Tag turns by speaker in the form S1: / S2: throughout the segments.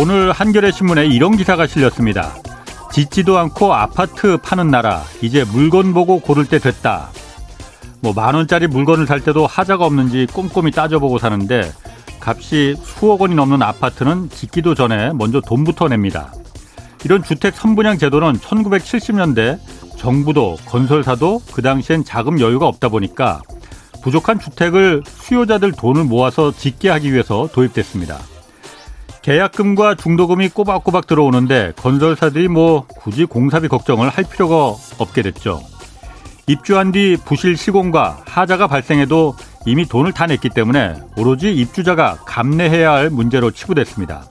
S1: 오늘 한겨레 신문에 이런 기사가 실렸습니다. 짓지도 않고 아파트 파는 나라 이제 물건 보고 고를 때 됐다. 뭐 만 원짜리 물건을 살 때도 하자가 없는지 꼼꼼히 따져보고 사는데 값이 수억 원이 넘는 아파트는 짓기도 전에 먼저 돈부터 냅니다. 이런 주택 선분양 제도는 1970년대 정부도 건설사도 그 당시엔 자금 여유가 없다 보니까 부족한 주택을 수요자들 돈을 모아서 짓게 하기 위해서 도입됐습니다. 계약금과 중도금이 꼬박꼬박 들어오는데 건설사들이 뭐 굳이 공사비 걱정을 할 필요가 없게 됐죠. 입주한 뒤 부실 시공과 하자가 발생해도 이미 돈을 다 냈기 때문에 오로지 입주자가 감내해야 할 문제로 치부됐습니다.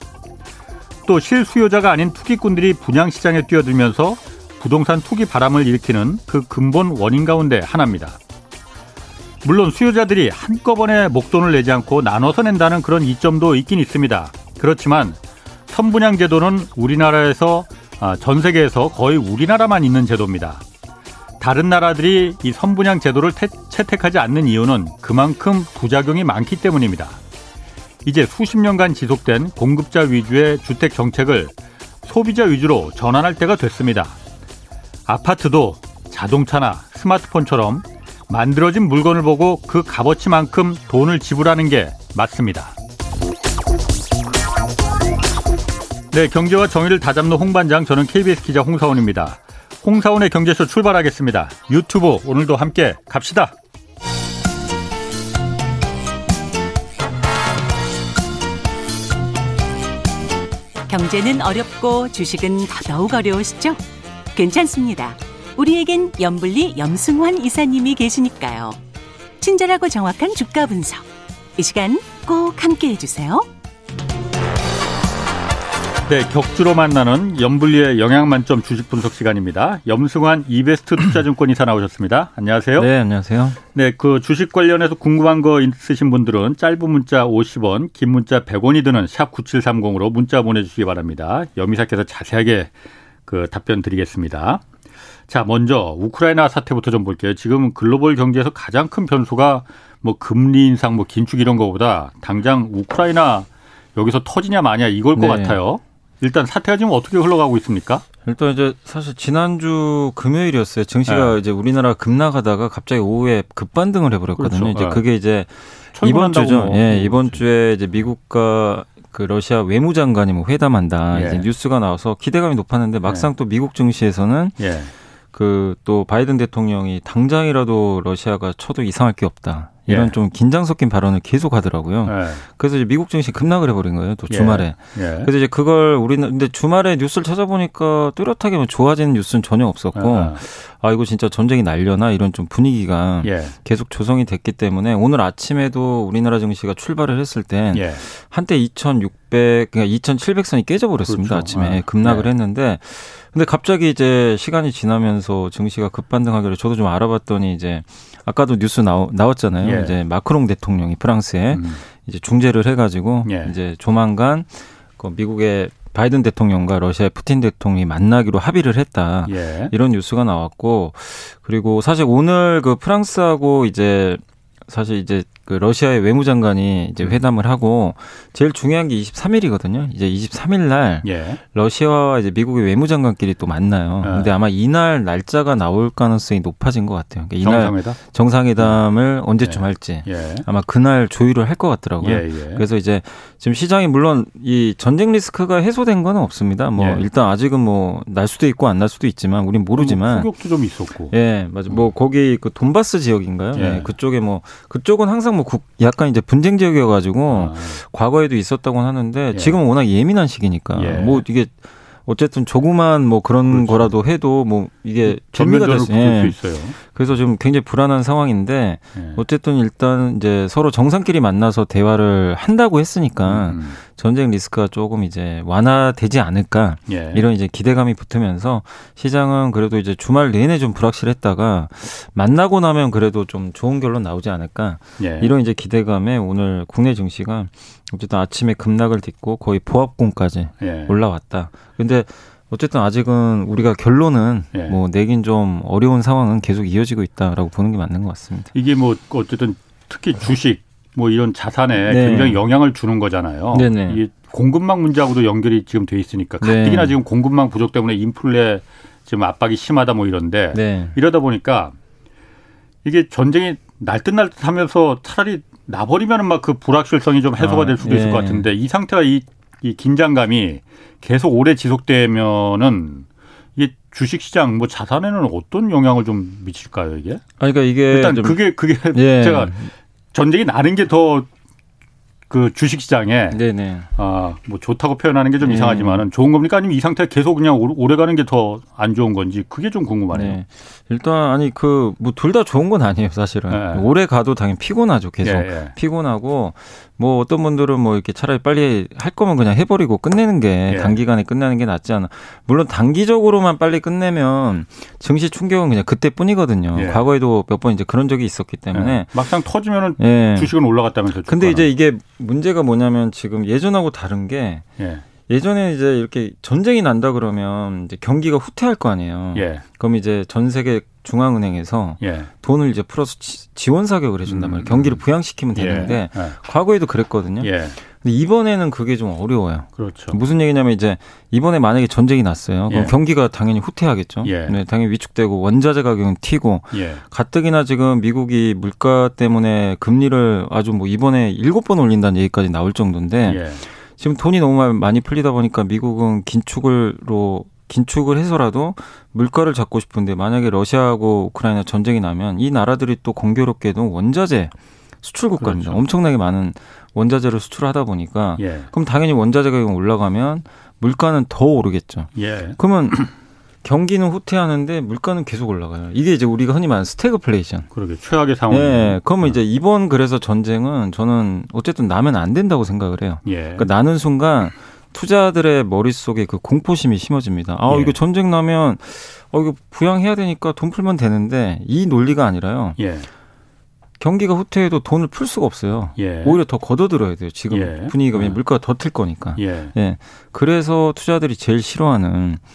S1: 또 실수요자가 아닌 투기꾼들이 분양시장에 뛰어들면서 부동산 투기 바람을 일으키는 그 근본 원인 가운데 하나입니다. 물론 수요자들이 한꺼번에 목돈을 내지 않고 나눠서 낸다는 그런 이점도 있긴 있습니다. 그렇지만 선분양 제도는 우리나라에서 아, 전 세계에서 거의 우리나라만 있는 제도입니다. 다른 나라들이 이 선분양 제도를 태, 채택하지 않는 이유는 그만큼 부작용이 많기 때문입니다. 이제 수십 년간 지속된 공급자 위주의 주택 정책을 소비자 위주로 전환할 때가 됐습니다. 아파트도 자동차나 스마트폰처럼 만들어진 물건을 보고 그 값어치만큼 돈을 지불하는 게 맞습니다. 네, 경제와 정의를 다잡는 홍반장 저는 KBS 기자 홍사원입니다. 홍사원의 경제쇼 출발하겠습니다. 유튜브 오늘도 함께 갑시다.
S2: 경제는 어렵고 주식은 더더욱 어려우시죠? 괜찮습니다. 우리에겐 염블리 염승환 이사님이 계시니까요. 친절하고 정확한 주가 분석. 이 시간 꼭 함께 해주세요.
S1: 네, 격주로 만나는 염블리의 영양 만점 주식 분석 시간입니다. 염승환 이베스트 투자증권 이사 나오셨습니다. 안녕하세요.
S3: 네, 안녕하세요.
S1: 네, 그 주식 관련해서 궁금한 거 있으신 분들은 짧은 문자 50원, 긴 문자 100원이 드는 샵 9730으로 문자 보내주시기 바랍니다. 염이사께서 자세하게 그 답변 드리겠습니다. 자, 먼저 우크라이나 사태부터 좀 볼게요. 지금 글로벌 경제에서 가장 큰 변수가 뭐 금리 인상, 뭐 긴축 이런 거보다 당장 우크라이나 여기서 터지냐 마냐 이걸 것
S3: 네.
S1: 같아요. 일단 사태가 지금 어떻게 흘러가고 있습니까?
S3: 일단 이제 사실 지난주 금요일이었어요. 증시가
S1: 네.
S3: 이제 우리나라 급락하다가 갑자기 오후에 급반등을 해버렸거든요.
S1: 그렇죠.
S3: 이제
S1: 네.
S3: 그게 이제 이번 주죠.
S1: 뭐.
S3: 예, 이번 주에 이제 미국과 그 러시아 외무장관이 뭐 회담한다
S1: 예.
S3: 이제 뉴스가 나와서 기대감이 높았는데 막상 또 미국 증시에서는
S1: 예.
S3: 그또 바이든 대통령이 당장이라도 러시아가 쳐도 이상할 게 없다. 이런
S1: 예.
S3: 좀 긴장 섞인 발언을 계속 하더라고요.
S1: 예.
S3: 그래서 이제 미국 증시 급락을 해버린 거예요. 또
S1: 예.
S3: 주말에.
S1: 예.
S3: 그래서 이제 그걸 우리는 근데 주말에 뉴스를 찾아보니까 뚜렷하게 뭐 좋아지는 뉴스는 전혀 없었고
S1: 아,
S3: 아 이거 진짜 전쟁이 날려나 이런 좀 분위기가
S1: 예.
S3: 계속 조성이 됐기 때문에 오늘 아침에도 우리나라 증시가 출발을 했을 땐
S1: 예.
S3: 한때 2,600 그러니까 2,700선이 깨져버렸습니다.
S1: 그렇죠.
S3: 아침에
S1: 아,
S3: 급락을
S1: 네.
S3: 했는데 근데 갑자기 이제 시간이 지나면서 증시가 급반등하기를 저도 좀 알아봤더니 이제 아까도 뉴스 나오, 나왔잖아요.
S1: 예.
S3: 이제 마크롱 대통령이 프랑스에
S1: 음.
S3: 이제 중재를 해가지고
S1: 예.
S3: 이제 조만간 그 미국의 바이든 대통령과 러시아의 푸틴 대통령이 만나기로 합의를 했다.
S1: 예.
S3: 이런 뉴스가 나왔고 그리고 사실 오늘 그 프랑스하고 이제 사실 이제 그 러시아의 외무장관이 이제
S1: 음.
S3: 회담을 하고 제일 중요한 게 23일이거든요. 이제 23일 날
S1: 예.
S3: 러시아와 이제 미국의 외무장관끼리 또 만나요.
S1: 아.
S3: 근데 아마 이날 날짜가 나올 가능성이 높아진 것 같아요. 그러니까 이날
S1: 정상회담.
S3: 정상회담을 언제쯤
S1: 예.
S3: 할지
S1: 예.
S3: 아마 그날 조율을 할 것 같더라고요.
S1: 예. 예.
S3: 그래서 이제 지금 시장이 물론 이 전쟁 리스크가 해소된 건 없습니다. 뭐
S1: 예.
S3: 일단 아직은 뭐 날 수도 있고 안 날 수도 있지만 우린 모르지만
S1: 폭격도 좀 있었고.
S3: 예, 맞아. 뭐 거기 그 돈바스 지역인가요?
S1: 예.
S3: 예. 그쪽에 뭐 그쪽은 항상 뭐 국, 약간 이제 분쟁 지역이어가지고
S1: 아,
S3: 과거에도 있었다고 하는데
S1: 예.
S3: 지금은 워낙 예민한 시기니까
S1: 예.
S3: 뭐 이게 어쨌든 조그만 뭐 그런
S1: 그렇죠.
S3: 거라도 해도 뭐 이게
S1: 전면전을
S3: 됐어요.
S1: 붙을
S3: 예.
S1: 수 있어요.
S3: 그래서 좀 굉장히 불안한 상황인데
S1: 예.
S3: 어쨌든 일단 이제 서로 정상끼리 만나서 대화를 한다고 했으니까
S1: 음.
S3: 전쟁 리스크가 조금 이제 완화되지 않을까
S1: 예.
S3: 이런 이제 기대감이 붙으면서 시장은 그래도 이제 주말 내내 좀 불확실했다가 만나고 나면 그래도 좀 좋은 결론 나오지 않을까
S1: 예.
S3: 이런 이제 기대감에 오늘 국내 증시가 어쨌든 아침에 급락을 딛고 거의 보합권까지
S1: 예.
S3: 올라왔다. 근데 어쨌든 아직은 우리가 결론은
S1: 예.
S3: 뭐 내긴 좀 어려운 상황은 계속 이어지고 있다라고 보는 게 맞는 것 같습니다.
S1: 이게 뭐 어쨌든 특히 주식 뭐 이런 자산에
S3: 네.
S1: 굉장히 영향을 주는 거잖아요.
S3: 네네.
S1: 이 공급망 문제하고도 연결이 지금 돼 있으니까
S3: 네.
S1: 가뜩이나 지금 공급망 부족 때문에 인플레 지금 압박이 심하다 뭐 이런데
S3: 네.
S1: 이러다 보니까 이게 전쟁이 날듯날듯 하면서 차라리 나버리면은 막그 불확실성이 좀 해소가
S3: 아,
S1: 될 수도 있을
S3: 예.
S1: 것 같은데 이 상태가 이, 이 긴장감이 계속 오래 지속되면은 이게 주식시장 뭐 자산에는 어떤 영향을 좀 미칠까요 이게?
S3: 아 그러니까 이게
S1: 일단
S3: 좀
S1: 그게 그게
S3: 예.
S1: 제가 전쟁이 나는 게 더 그 주식시장에
S3: 네네.
S1: 아, 뭐 좋다고 표현하는 게좀
S3: 예.
S1: 이상하지만은 좋은 겁니까? 아니면 이 상태가 계속 그냥 오- 오래 가는 게 더 안 좋은 건지 그게 좀 궁금하네요.
S3: 네. 일단 아니 그 뭐 둘 다 좋은 건 아니에요 사실은.
S1: 네.
S3: 오래 가도 당연히 피곤하죠 계속.
S1: 예, 예.
S3: 피곤하고 뭐 어떤 분들은 뭐 이렇게 차라리 빨리 할 거면 그냥 해버리고 끝내는 게
S1: 예.
S3: 단기간에 끝내는 게 낫지 않아. 물론 단기적으로만 빨리 끝내면 증시 충격은 그냥 그때뿐이거든요.
S1: 예.
S3: 과거에도 몇 번 이제 그런 적이 있었기 때문에.
S1: 예. 막상 터지면은
S3: 예.
S1: 주식은 올라갔다면서.
S3: 근데 이제 이게 문제가 뭐냐면 지금 예전하고 다른 게
S1: 예.
S3: 예전에 이제 이렇게 전쟁이 난다 그러면 이제 경기가 후퇴할 거 아니에요.
S1: 예.
S3: 그럼 이제 전 세계 중앙은행에서
S1: 예.
S3: 돈을 이제 풀어서 지- 지원 사격을 해준단 말이에요.
S1: 음.
S3: 경기를 부양시키면 되는데
S1: 예.
S3: 과거에도 그랬거든요.
S1: 예.
S3: 근데 이번에는 그게 좀 어려워요.
S1: 그렇죠.
S3: 무슨 얘기냐면 이제 이번에 만약에 전쟁이 났어요. 그럼
S1: 예.
S3: 경기가 당연히 후퇴하겠죠.
S1: 예.
S3: 네, 당연히 위축되고 원자재 가격은 튀고
S1: 예.
S3: 가뜩이나 지금 미국이 물가 때문에 금리를 아주 뭐 이번에 일곱 번 올린다는 얘기까지 나올 정도인데
S1: 예.
S3: 지금 돈이 너무 많이 풀리다 보니까 미국은 긴축을로 긴축을 해서라도 물가를 잡고 싶은데 만약에 러시아하고 우크라이나 전쟁이 나면 이 나라들이 또 공교롭게도 원자재 수출 국가입니다.
S1: 그렇죠.
S3: 엄청나게 많은 원자재를 수출하다 보니까
S1: 예.
S3: 그럼 당연히 원자재 가격이 올라가면 물가는 더 오르겠죠.
S1: 예.
S3: 그러면 경기는 후퇴하는데 물가는 계속 올라가요. 이게 이제 우리가 흔히 말하는 스태그플레이션.
S1: 그러게 최악의 상황.
S3: 예. 그러면 이제 이번 그래서 전쟁은 저는 어쨌든 나면 안 된다고 생각을 해요.
S1: 예.
S3: 그러니까 나는 순간 투자들의 머릿속에 그 공포심이 심어집니다. 아,
S1: 예.
S3: 이거 전쟁 나면 어 이거 부양해야 되니까 돈 풀면 되는데 이 논리가 아니라요.
S1: 예.
S3: 경기가 후퇴해도 돈을 풀 수가 없어요.
S1: 예.
S3: 오히려 더 걷어들어야 돼요. 지금
S1: 예.
S3: 분위기가
S1: 예.
S3: 왜냐면 물가가 더 틀 거니까.
S1: 예.
S3: 예. 그래서 투자들이 제일 싫어하는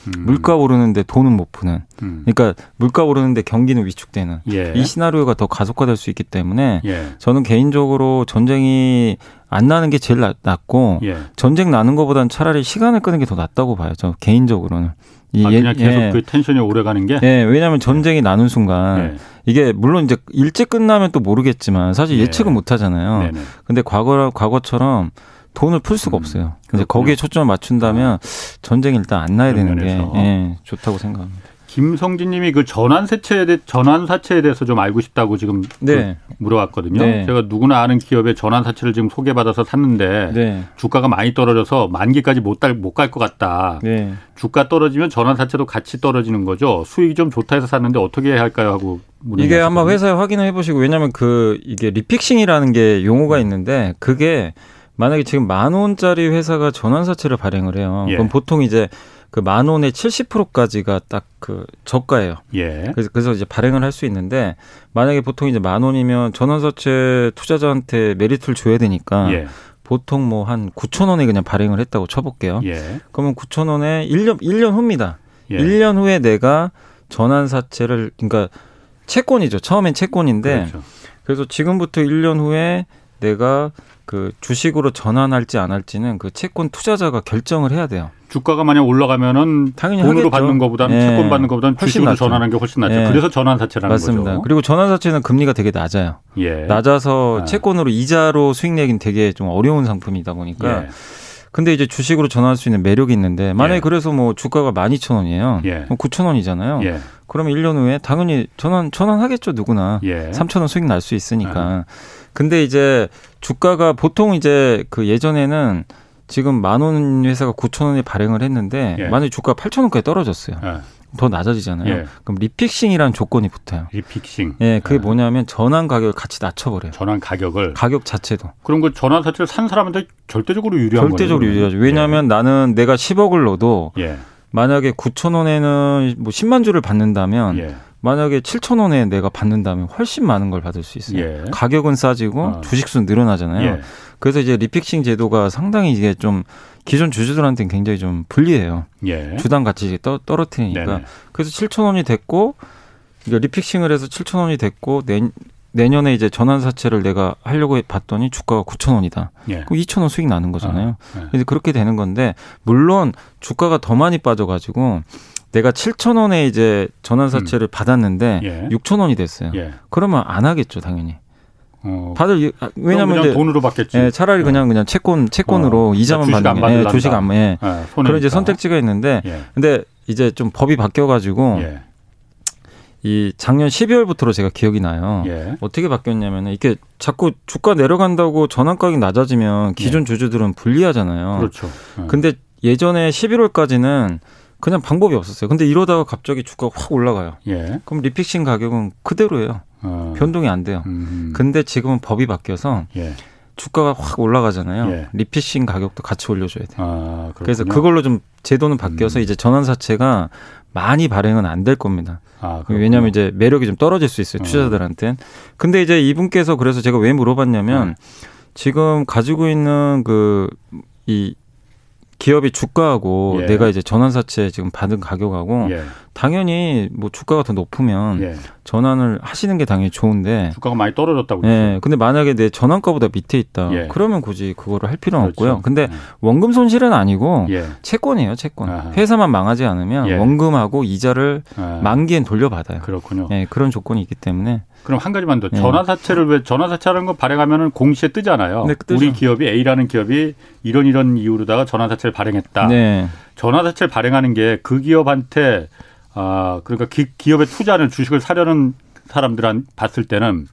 S1: 음.
S3: 물가 오르는데 돈은 못 푸는.
S1: 음.
S3: 그러니까 물가 오르는데 경기는 위축되는.
S1: 예.
S3: 이 시나리오가 더 가속화될 수 있기 때문에
S1: 예.
S3: 저는 개인적으로 전쟁이 안 나는 게 제일 낫- 낫고
S1: 예.
S3: 전쟁 나는 것보다는 차라리 시간을 끄는 게 더 낫다고 봐요. 저 개인적으로는. 이
S1: 아,
S3: 예-
S1: 그냥 계속
S3: 예.
S1: 그 텐션이 오래 가는 게.
S3: 예, 왜냐하면 전쟁이 나는 순간
S1: 예.
S3: 이게 물론 이제 일찍 끝나면 또 모르겠지만 사실
S1: 예.
S3: 예측은 못 하잖아요.
S1: 네네.
S3: 근데 과거 과거처럼 돈을 풀 수가
S1: 음,
S3: 없어요. 이제
S1: 그렇군요.
S3: 거기에 초점을 맞춘다면 전쟁이 일단 안 나야 되는 게. 예, 좋다고 생각합니다.
S1: 김성진님이 그 전환사채에 대 전환 사채에 대해서 좀 알고 싶다고 지금
S3: 네,
S1: 그 물어왔거든요.
S3: 네.
S1: 제가 누구나 아는 기업의 전환 사채를 지금 소개받아서 샀는데
S3: 네,
S1: 주가가 많이 떨어져서 만기까지 못갈못갈 것 같다.
S3: 네.
S1: 주가 떨어지면 전환 사채도 같이 떨어지는 거죠. 수익이 좀 좋다 해서 샀는데 어떻게 해야 할까요? 하고
S3: 이게 한번 회사에 확인을 해보시고 왜냐하면 그 이게 refixing이라는 게 용어가 있는데 그게 만약에 지금 만 원짜리 회사가 전환 사채를 발행을 해요.
S1: 예.
S3: 그럼 보통 이제 그 만 원의 70%까지가 딱 그 저가예요.
S1: 예.
S3: 그래서, 그래서 이제 발행을 할 수 있는데 만약에 보통 이제 만 원이면 전환사채 투자자한테 메리트를 줘야 되니까
S1: 예.
S3: 보통 뭐 한 9천 원에 그냥 발행을 했다고 쳐볼게요.
S1: 예.
S3: 그러면 9천 원에 1년 1년 후입니다.
S1: 예.
S3: 1년 후에 내가 전환 사채를 그러니까 채권이죠. 처음엔 채권인데
S1: 그렇죠.
S3: 그래서 지금부터 1년 후에 내가 그 주식으로 전환할지 안 할지는 그 채권 투자자가 결정을 해야 돼요.
S1: 주가가 만약 올라가면
S3: 당연히
S1: 돈으로
S3: 하겠죠.
S1: 받는 것보다는
S3: 예.
S1: 채권 받는 것보다는 주식으로
S3: 낫죠.
S1: 전환하는 게 훨씬 낫죠.
S3: 예.
S1: 그래서 전환 사채라는
S3: 맞습니다.
S1: 거죠.
S3: 그리고 전환 사채는 금리가 되게 낮아요.
S1: 예.
S3: 낮아서
S1: 아.
S3: 채권으로 이자로 수익 내긴 되게 좀 어려운 상품이다 보니까
S1: 예.
S3: 근데 이제 주식으로 전환할 수 있는 매력이 있는데 만약에
S1: 예.
S3: 그래서 뭐 주가가 12,000원이에요.
S1: 예.
S3: 그럼 9,000원이잖아요.
S1: 예.
S3: 그러면 1년 후에 당연히 전환 전환하겠죠, 누구나.
S1: 예.
S3: 3,000원 수익 날 수 있으니까. 근데 이제 주가가 보통 이제 그 예전에는 지금 만 원 회사가 9천 원에 발행을 했는데
S1: 예.
S3: 만약에 주가 8천 원까지 떨어졌어요.
S1: 예.
S3: 더 낮아지잖아요.
S1: 예.
S3: 그럼 refixing이라는 조건이 붙어요.
S1: refixing.
S3: 예, 그게
S1: 예.
S3: 뭐냐면 전환 가격을 같이 낮춰버려요.
S1: 전환 가격을
S3: 가격 자체도
S1: 그럼 그 전환사채를 산 사람한테 절대적으로 유리한 거예요.
S3: 절대적으로 유리하죠. 왜냐하면 나는 내가 10억을 넣어도
S1: 예.
S3: 만약에 9천 원에는 뭐 10만 주를 받는다면
S1: 예.
S3: 만약에 7천 원에 내가 받는다면 훨씬 많은 걸 받을 수 있어요.
S1: 예.
S3: 가격은 싸지고
S1: 어.
S3: 주식수 늘어나잖아요.
S1: 예.
S3: 그래서 이제 refixing 제도가 상당히 이게 좀 기존 주주들한테는 굉장히 좀 불리해요.
S1: 예.
S3: 주당 가치 떠, 떨어뜨리니까.
S1: 네네.
S3: 그래서 7천 원이 됐고 그러니까 refixing을 해서 7천 원이 됐고 내 내년에 이제 전환 사채를 내가 하려고 봤더니 주가가 9천 원이다.
S1: 예.
S3: 그럼 2천 원 수익 나는 거잖아요.
S1: 아, 예.
S3: 그래서 그렇게 되는 건데 물론 주가가 더 많이 빠져가지고 내가 7천 원에 이제 전환 사채를 받았는데
S1: 예.
S3: 6천 원이 됐어요.
S1: 예.
S3: 그러면 안 하겠죠, 당연히.
S1: 어,
S3: 이- 아, 왜냐면
S1: 돈으로 받겠지.
S3: 예, 차라리 그냥 그냥 채권 채권으로
S1: 어,
S3: 이자만 받는 게 예. 주식 안 예.
S1: 예.
S3: 그런 이제 선택지가 있는데
S1: 예.
S3: 근데 이제 좀 법이 바뀌어 가지고
S1: 예.
S3: 이 작년 12월부터로 제가 기억이 나요.
S1: 예.
S3: 어떻게 바뀌었냐면은 이게 자꾸 주가 내려간다고 전환 가격이 낮아지면 기존 주주들은 불리하잖아요.
S1: 그렇죠. 예.
S3: 근데 예전에 11월까지는 그냥 방법이 없었어요. 근데 이러다가 갑자기 주가가 확 올라가요.
S1: 예.
S3: 그럼 리픽싱 가격은 그대로예요.
S1: 어.
S3: 변동이 안 돼요.
S1: 음.
S3: 근데 지금은 법이 바뀌어서
S1: 예.
S3: 주가가 확 올라가잖아요.
S1: 예.
S3: 리피싱 가격도 같이 올려줘야 돼요.
S1: 아.
S3: 그래서 그걸로 좀 제도는 바뀌어서
S1: 음.
S3: 이제 전환사채가 많이 발행은 안 될 겁니다.
S1: 아.
S3: 왜냐하면 이제 매력이 좀 떨어질 수 있어요
S1: 어.
S3: 투자자들한테는. 근데 이제 이분께서 그래서 제가 왜 물어봤냐면
S1: 네.
S3: 지금 가지고 있는 그 이 기업의 주가하고
S1: 예.
S3: 내가 이제 전환사채 지금 받은 가격하고
S1: 예.
S3: 당연히 뭐 주가가 더 높으면
S1: 예.
S3: 전환을 하시는 게 당연히 좋은데
S1: 주가가 많이 떨어졌다고.
S3: 예. 근데 만약에 내 전환가보다 밑에 있다.
S1: 예.
S3: 그러면 굳이 그거를 할 필요는
S1: 그렇죠.
S3: 없고요. 근데
S1: 음.
S3: 원금 손실은 아니고
S1: 예.
S3: 채권이에요, 채권.
S1: 아하.
S3: 회사만 망하지 않으면
S1: 예.
S3: 원금하고 이자를
S1: 아,
S3: 만기엔 돌려받아요.
S1: 그렇군요.
S3: 예, 그런 조건이 있기 때문에
S1: 그럼 한 가지만 더.
S3: 예.
S1: 전환사채를 왜 전환사채라는 거 발행하면은 공시에 뜨잖아요.
S3: 네.
S1: 우리 기업이 A라는 기업이 이런 이런 이유로다가 전환사채를 발행했다.
S3: 네.
S1: 전환사채를 발행하는 게 그 기업한테 아 그러니까 기, 기업의 투자를 주식을 사려는 사람들한 봤을 때는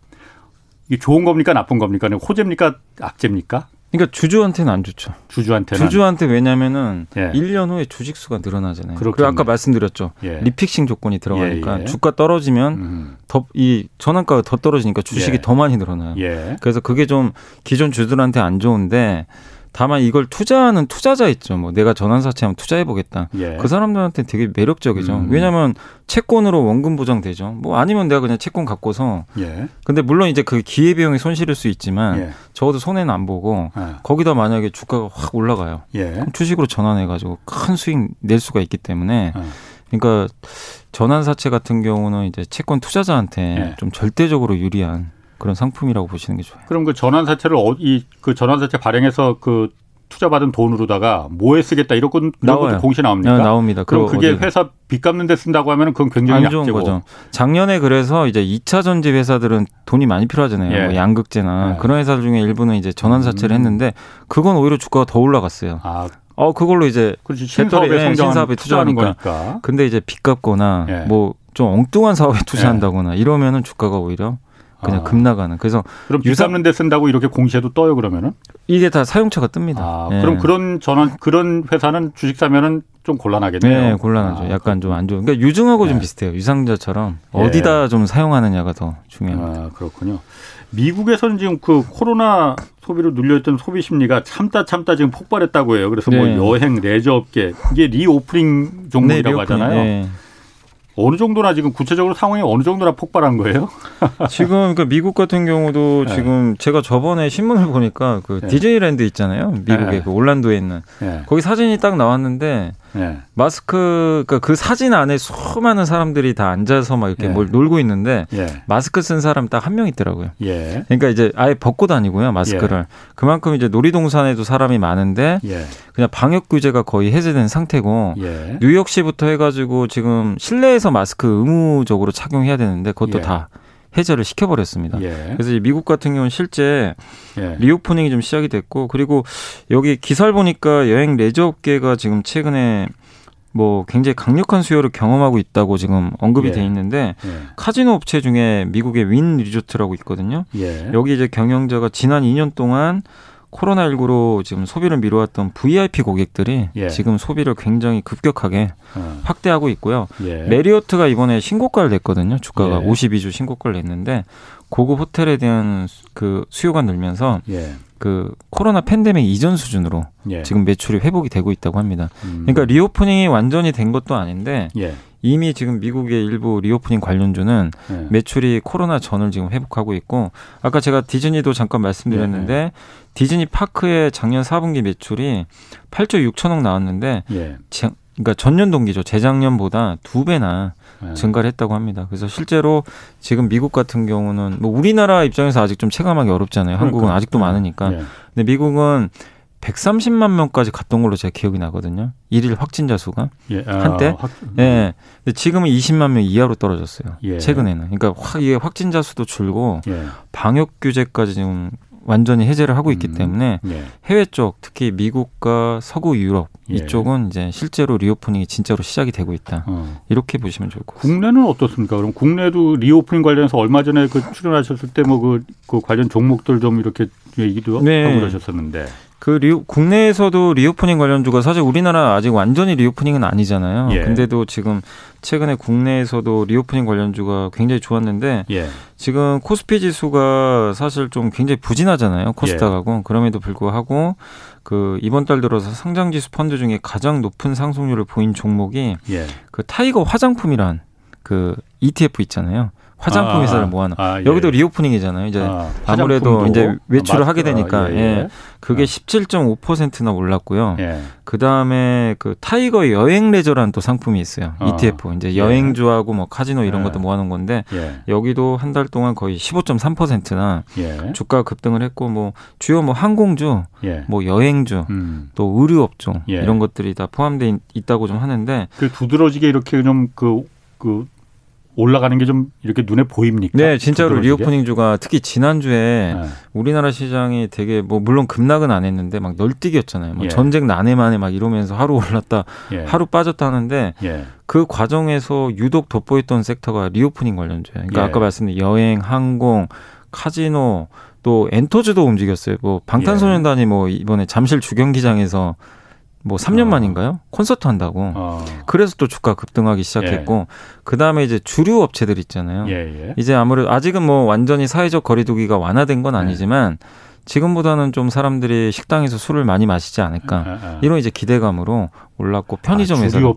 S1: 이게 좋은 겁니까 나쁜 겁니까? 호재입니까 악재입니까?
S3: 그러니까 주주한테는 안 좋죠.
S1: 주주한테는
S3: 주주한테 왜냐면은
S1: 예.
S3: 일 1년 후에 주식 수가 늘어나잖아요.
S1: 그렇겠네.
S3: 그리고 아까 말씀드렸죠.
S1: 예.
S3: 리픽싱 조건이 들어가니까
S1: 예, 예.
S3: 주가 떨어지면
S1: 음,
S3: 더이 전환가가 더 떨어지니까 주식이
S1: 예.
S3: 더 많이 늘어나요.
S1: 예.
S3: 그래서 그게 좀 기존 주주들한테 안 좋은데 다만 이걸 투자하는 투자자 있죠. 뭐 내가 전환사채하면 투자해 보겠다.
S1: 예.
S3: 그 사람들한테 되게 매력적이죠.
S1: 음.
S3: 왜냐하면 채권으로 원금 보장되죠. 뭐 아니면 내가 그냥 채권 갖고서
S1: 예.
S3: 근데 물론 이제 그 기회 비용이 손실일 수 있지만
S1: 예.
S3: 적어도 손해는 안 보고
S1: 아,
S3: 거기다 만약에 주가가 확 올라가요.
S1: 예.
S3: 그럼 주식으로 전환해 가지고 큰 수익 낼 수가 있기 때문에
S1: 아.
S3: 그러니까 전환사채 같은 경우는 이제 채권 투자자한테
S1: 예.
S3: 좀 절대적으로 유리한 그런 상품이라고 보시는 게 좋아요.
S1: 그럼 그 전환사채를 어, 이그 전환사채 발행해서 그 투자받은 돈으로다가 뭐에 쓰겠다 이런 건
S3: 나와요.
S1: 것도 공시 나옵니까?
S3: 네, 나옵니다.
S1: 그럼 그게
S3: 어디-
S1: 회사 빚 갚는 데 쓴다고 하면은 그건 굉장히
S3: 안 좋은
S1: 약재고.
S3: 거죠. 작년에 그래서 이제 2차 전지 회사들은 돈이 많이 필요하잖아요.
S1: 예.
S3: 뭐 양극재나
S1: 예.
S3: 그런 회사들 중에 일부는 이제 전환사채를
S1: 음.
S3: 했는데 그건 오히려 주가가 더 올라갔어요.
S1: 아,
S3: 어 그걸로 이제. 배터리,
S1: 신사업에
S3: 예, 신사업에
S1: 투자하는
S3: 투자하니까.
S1: 거니까.
S3: 근데 이제 빚 갚거나
S1: 예.
S3: 뭐좀 엉뚱한 사업에 투자한다거나 이러면은 주가가 오히려 그냥
S1: 아.
S3: 급 나가는. 그래서
S1: 그럼 빚
S3: 유사-
S1: 갚는 데 쓴다고 이렇게 공시에도 떠요 그러면은?
S3: 이게 다 사용처가 뜹니다.
S1: 아,
S3: 예.
S1: 그럼 그런 전환 그런 회사는 주식 사면은 좀 곤란하겠네요.
S3: 네, 곤란하죠.
S1: 아,
S3: 약간 좀 안 좋은. 그러니까 유증하고 좀
S1: 네.
S3: 비슷해요. 유상자처럼
S1: 예.
S3: 어디다 좀 사용하느냐가 더 중요합니다.
S1: 아, 그렇군요. 미국에서는 지금 그 코로나 소비로 눌려있던 소비 심리가 참다 참다 지금 폭발했다고 해요. 그래서
S3: 네.
S1: 뭐 여행, 레저 업계 이게 reopening 종목이라고
S3: reopening,
S1: 하잖아요.
S3: 예.
S1: 어느 정도나 지금 구체적으로 상황이 어느 정도나 폭발한 거예요?
S3: 지금 그러니까 미국 같은 경우도
S1: 네.
S3: 지금 제가 저번에 신문을 보니까 그
S1: 네.
S3: 디즈니랜드 있잖아요. 미국의
S1: 네.
S3: 그 올란도에 있는
S1: 예.
S3: 거기 사진이 딱 나왔는데
S1: 예.
S3: 마스크 그러니까 그 사진 안에 수많은 사람들이 다 앉아서 막 이렇게
S1: 네.
S3: 뭘 놀고 있는데
S1: 예.
S3: 마스크 쓴 사람 딱 한 명 있더라고요.
S1: 예.
S3: 그러니까 이제 아예 벗고 다니고요 마스크를 그만큼 이제 놀이동산에도 사람이 많은데
S1: 예.
S3: 그냥 방역 규제가 거의 해제된 상태고
S1: 예.
S3: 뉴욕시부터 해가지고 지금 실내에서 마스크 의무적으로 착용해야 되는데 그것도
S1: 예.
S3: 다 해제를 시켜버렸습니다.
S1: 예.
S3: 그래서 이 미국 같은 경우는 실제
S1: 예.
S3: reopening이 좀 시작이 됐고 그리고 여기 기사를 보니까 여행 레저 업계가 지금 최근에 뭐 굉장히 강력한 수요를 경험하고 있다고 지금 언급이
S1: 예.
S3: 돼 있는데
S1: 예.
S3: 카지노 업체 중에 미국의 윈 리조트라고 있거든요.
S1: 예.
S3: 여기 이제 경영자가 지난 2년 동안 코로나19로 지금 소비를 미뤄왔던 VIP 고객들이
S1: 예.
S3: 지금 소비를 굉장히 급격하게
S1: 어.
S3: 확대하고 있고요.
S1: 예.
S3: 메리어트가 이번에 신고가를 냈거든요. 주가가
S1: 예.
S3: 52주 신고가를 냈는데 고급 호텔에 대한 수- 그 수요가 늘면서
S1: 예.
S3: 그 코로나 팬데믹 이전 수준으로
S1: 예.
S3: 지금 매출이 회복이 되고 있다고 합니다.
S1: 음.
S3: 그러니까 reopening이 완전히 된 것도 아닌데
S1: 예.
S3: 이미 지금 미국의 일부 reopening 관련주는
S1: 예.
S3: 매출이 코로나 전을 지금 회복하고 있고 아까 제가 디즈니도 잠깐 말씀드렸는데
S1: 네.
S3: 디즈니 파크의 작년 4분기 매출이 8조 6천억 나왔는데
S1: 예.
S3: 지- 그러니까 전년 동기죠. 재작년보다 두 배나
S1: 네.
S3: 증가를 했다고 합니다. 그래서 실제로 지금 미국 같은 경우는 뭐 우리나라 입장에서 아직 좀 체감하기 어렵잖아요. 한국은
S1: 그러니까.
S3: 아직도 많으니까.
S1: 예.
S3: 근데 미국은 130만 명까지 갔던 걸로 제가 기억이 나거든요. 일일 확진자 수가.
S1: 예. 아,
S3: 한때?
S1: 확-
S3: 예. 근데 지금은 20만 명 이하로 떨어졌어요.
S1: 예.
S3: 최근에는. 그러니까 확 이게 확진자 수도 줄고
S1: 예.
S3: 방역 규제까지 지금 완전히 해제를 하고 있기
S1: 음.
S3: 때문에
S1: 예.
S3: 해외 쪽 특히 미국과 서구 유럽
S1: 예.
S3: 이쪽은 이제 실제로 reopening이 진짜로 시작이 되고 있다.
S1: 어.
S3: 이렇게 보시면 좋을 것 같습니다.
S1: 국내는 어떻습니까? 그럼 국내도 reopening 관련해서 얼마 전에 그 출연하셨을 때 뭐그 그 관련 종목들 좀 이렇게 얘기도
S3: 네.
S1: 하고 그러셨었는데.
S3: 그 reo, 국내에서도 reopening 관련주가 사실 우리나라 아직 완전히 reopening은 아니잖아요.
S1: 예.
S3: 근데도 지금 최근에 국내에서도 reopening 관련주가 굉장히 좋았는데
S1: 예.
S3: 지금 코스피 지수가 사실 좀 굉장히 부진하잖아요. 코스닥하고 그럼에도 불구하고 그 이번 달 들어서 상장 지수 펀드 중에 가장 높은 상승률을 보인 종목이
S1: 예.
S3: 그 타이거 화장품이란 그 ETF 있잖아요. 화장품
S1: 아,
S3: 회사를 모아놓은
S1: 아, 예.
S3: 여기도 reopening이잖아요. 이제
S1: 아, 화장품도
S3: 이제 외출을
S1: 아,
S3: 하게 되니까,
S1: 예, 예.
S3: 예. 그게
S1: 아.
S3: 17.5%나 올랐고요.
S1: 예.
S3: 그 다음에 그 타이거 여행 레저라는 또 상품이 있어요.
S1: 어.
S3: ETF. 이제
S1: 예.
S3: 여행주하고 뭐 카지노 이런
S1: 예.
S3: 것도 모아놓은 건데
S1: 예.
S3: 여기도 한 달 동안 거의 15.3%나
S1: 예.
S3: 주가 급등을 했고 뭐 주요 뭐 항공주,
S1: 예.
S3: 뭐 여행주,
S1: 음.
S3: 또 의류업종
S1: 예.
S3: 이런 것들이 다 포함돼 있, 다고 좀 하는데
S1: 그 두드러지게 이렇게 좀그 그 올라가는 게 좀 이렇게 눈에 보입니까?
S3: 네, 진짜로
S1: 두드러지게?
S3: reopening 주가 특히 지난주에
S1: 예.
S3: 우리나라 시장이 되게 뭐 물론 급락은 안 했는데 막 널뛰기였잖아요. 뭐
S1: 예.
S3: 전쟁 나네 마네 막 이러면서 하루 올랐다
S1: 예.
S3: 하루 빠졌다 하는데
S1: 예.
S3: 그 과정에서 유독 돋보였던 섹터가 reopening 관련주예요. 그러니까
S1: 예.
S3: 아까 말씀드린 여행, 항공, 카지노 또 엔터즈도 움직였어요. 뭐 방탄소년단이 뭐 이번에 잠실 주경기장에서 뭐 3년
S1: 어.
S3: 만인가요? 콘서트 한다고.
S1: 어.
S3: 그래서 또 주가 급등하기 시작했고 그 다음에 이제 주류 업체들 있잖아요.
S1: 예, 예.
S3: 이제 아무래도 아직은 뭐 완전히 사회적 거리두기가 완화된 건 아니지만 지금보다는 좀 사람들이 식당에서 술을 많이 마시지 않을까
S1: 아, 아.
S3: 이런 이제 기대감으로 올랐고 편의점에서
S1: 아, 주류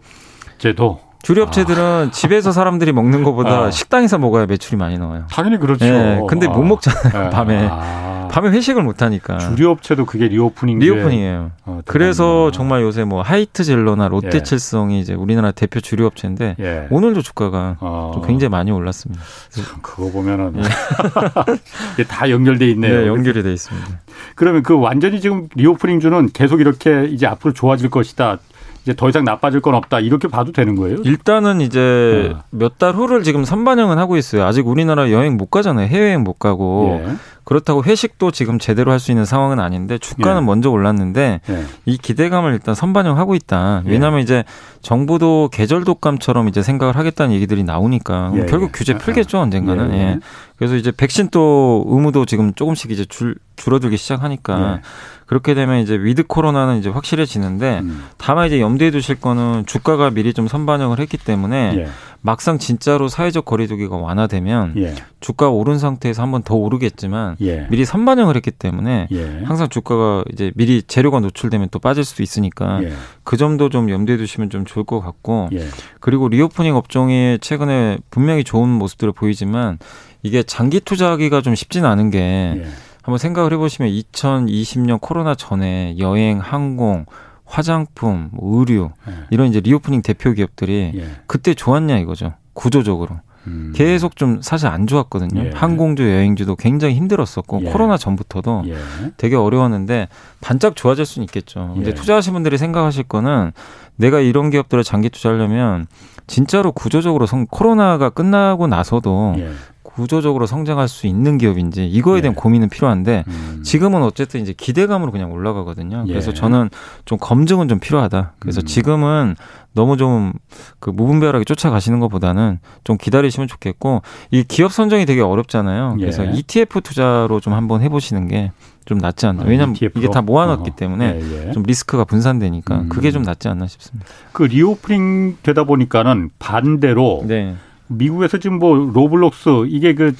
S1: 업체도
S3: 주류 업체들은 집에서 사람들이 먹는 것보다
S1: 아.
S3: 식당에서 먹어야 매출이 많이 나와요.
S1: 당연히 그렇죠.
S3: 예, 근데 못
S1: 아.
S3: 먹잖아요
S1: 예.
S3: 밤에
S1: 아.
S3: 밤에 회식을 못 하니까
S1: 주류 업체도 그게
S3: reopening reopening이에요.
S1: 어,
S3: 그래서. 정말 요새 뭐 하이트진로나
S1: 예.
S3: 롯데칠성이 이제 우리나라 대표 주류 업체인데
S1: 예.
S3: 오늘도 주가가
S1: 어.
S3: 좀 굉장히 많이 올랐습니다.
S1: 참 그거 보면은 이게 다 연결돼 있네요.
S3: 예. 네, 연결이 돼 있습니다.
S1: 그러면 그 완전히 지금 reopening 주는 계속 이렇게 이제 앞으로 좋아질 것이다. 이제 더 이상 나빠질 건 없다. 이렇게 봐도 되는 거예요?
S3: 일단은 이제
S1: 어.
S3: 몇달 후를 지금 선반영은 하고 있어요. 아직 우리나라 여행 못 가잖아요. 해외여행 못 가고.
S1: 예.
S3: 그렇다고 회식도 지금 제대로 할 수 있는 상황은 아닌데 주가는
S1: 예.
S3: 먼저 올랐는데
S1: 예.
S3: 이 기대감을 일단 선반영하고 있다.
S1: 예.
S3: 왜냐하면 이제 정부도 계절 독감처럼 이제 생각을 하겠다는 얘기들이 나오니까
S1: 예,
S3: 결국
S1: 예.
S3: 규제
S1: 아,
S3: 풀겠죠 언젠가는.
S1: 예, 예.
S3: 예. 그래서 이제 백신 또 의무도 지금 조금씩 이제 줄 줄어들기 시작하니까
S1: 예.
S3: 그렇게 되면 이제 with 코로나는 이제 확실해지는데
S1: 음.
S3: 다만 이제 염두에 두실 거는 주가가 미리 좀 선반영을 했기 때문에
S1: 예.
S3: 막상 진짜로 사회적 거리두기가 완화되면
S1: 예.
S3: 주가 오른 상태에서 한번 더 오르겠지만
S1: 예.
S3: 미리 선반영을 했기 때문에
S1: 예.
S3: 항상 주가가 이제 미리 재료가 노출되면 또 빠질 수도 있으니까
S1: 예.
S3: 그 점도 좀 염두에 두시면 좀 좋을 것 같고
S1: 예.
S3: 그리고 reopening 업종이 최근에 분명히 좋은 모습들을 보이지만 이게 장기 투자하기가 좀 쉽지는 않은 게
S1: 예.
S3: 한번 생각을 해보시면 2020년 코로나 전에 여행, 항공, 화장품, 뭐 의류
S1: 예.
S3: 이런 이제 reopening 대표 기업들이
S1: 예.
S3: 그때 좋았냐 이거죠. 구조적으로.
S1: 음.
S3: 계속 좀 사실 안 좋았거든요.
S1: 예.
S3: 항공주, 여행주도 굉장히 힘들었었고
S1: 예.
S3: 코로나 전부터도
S1: 예.
S3: 되게 어려웠는데 반짝 좋아질 수는 있겠죠. 근데
S1: 예.
S3: 투자하신 분들이 생각하실 거는 내가 이런 기업들을 장기 투자하려면 진짜로 구조적으로 성, 코로나가 끝나고 나서도
S1: 예.
S3: 구조적으로 성장할 수 있는 기업인지 이거에 대한
S1: 예.
S3: 고민은 필요한데
S1: 음.
S3: 지금은 어쨌든 이제 기대감으로 그냥 올라가거든요. 그래서
S1: 예.
S3: 저는 좀 검증은 좀 필요하다. 그래서
S1: 음.
S3: 지금은 너무 좀 그 무분별하게 쫓아가시는 것보다는 좀 기다리시면 좋겠고 이 기업 선정이 되게 어렵잖아요. 그래서
S1: 예.
S3: ETF 투자로 좀 한번 해보시는 게 좀 낫지 않나.
S1: 아,
S3: 왜냐하면
S1: ETF 로?
S3: 이게 다 모아놨기
S1: 어허.
S3: 때문에
S1: 예, 예.
S3: 좀 리스크가 분산되니까
S1: 음.
S3: 그게 좀 낫지 않나 싶습니다.
S1: 그 reopening 되다 보니까는 반대로
S3: 네.
S1: 미국에서 지금 뭐 로블록스 이게 그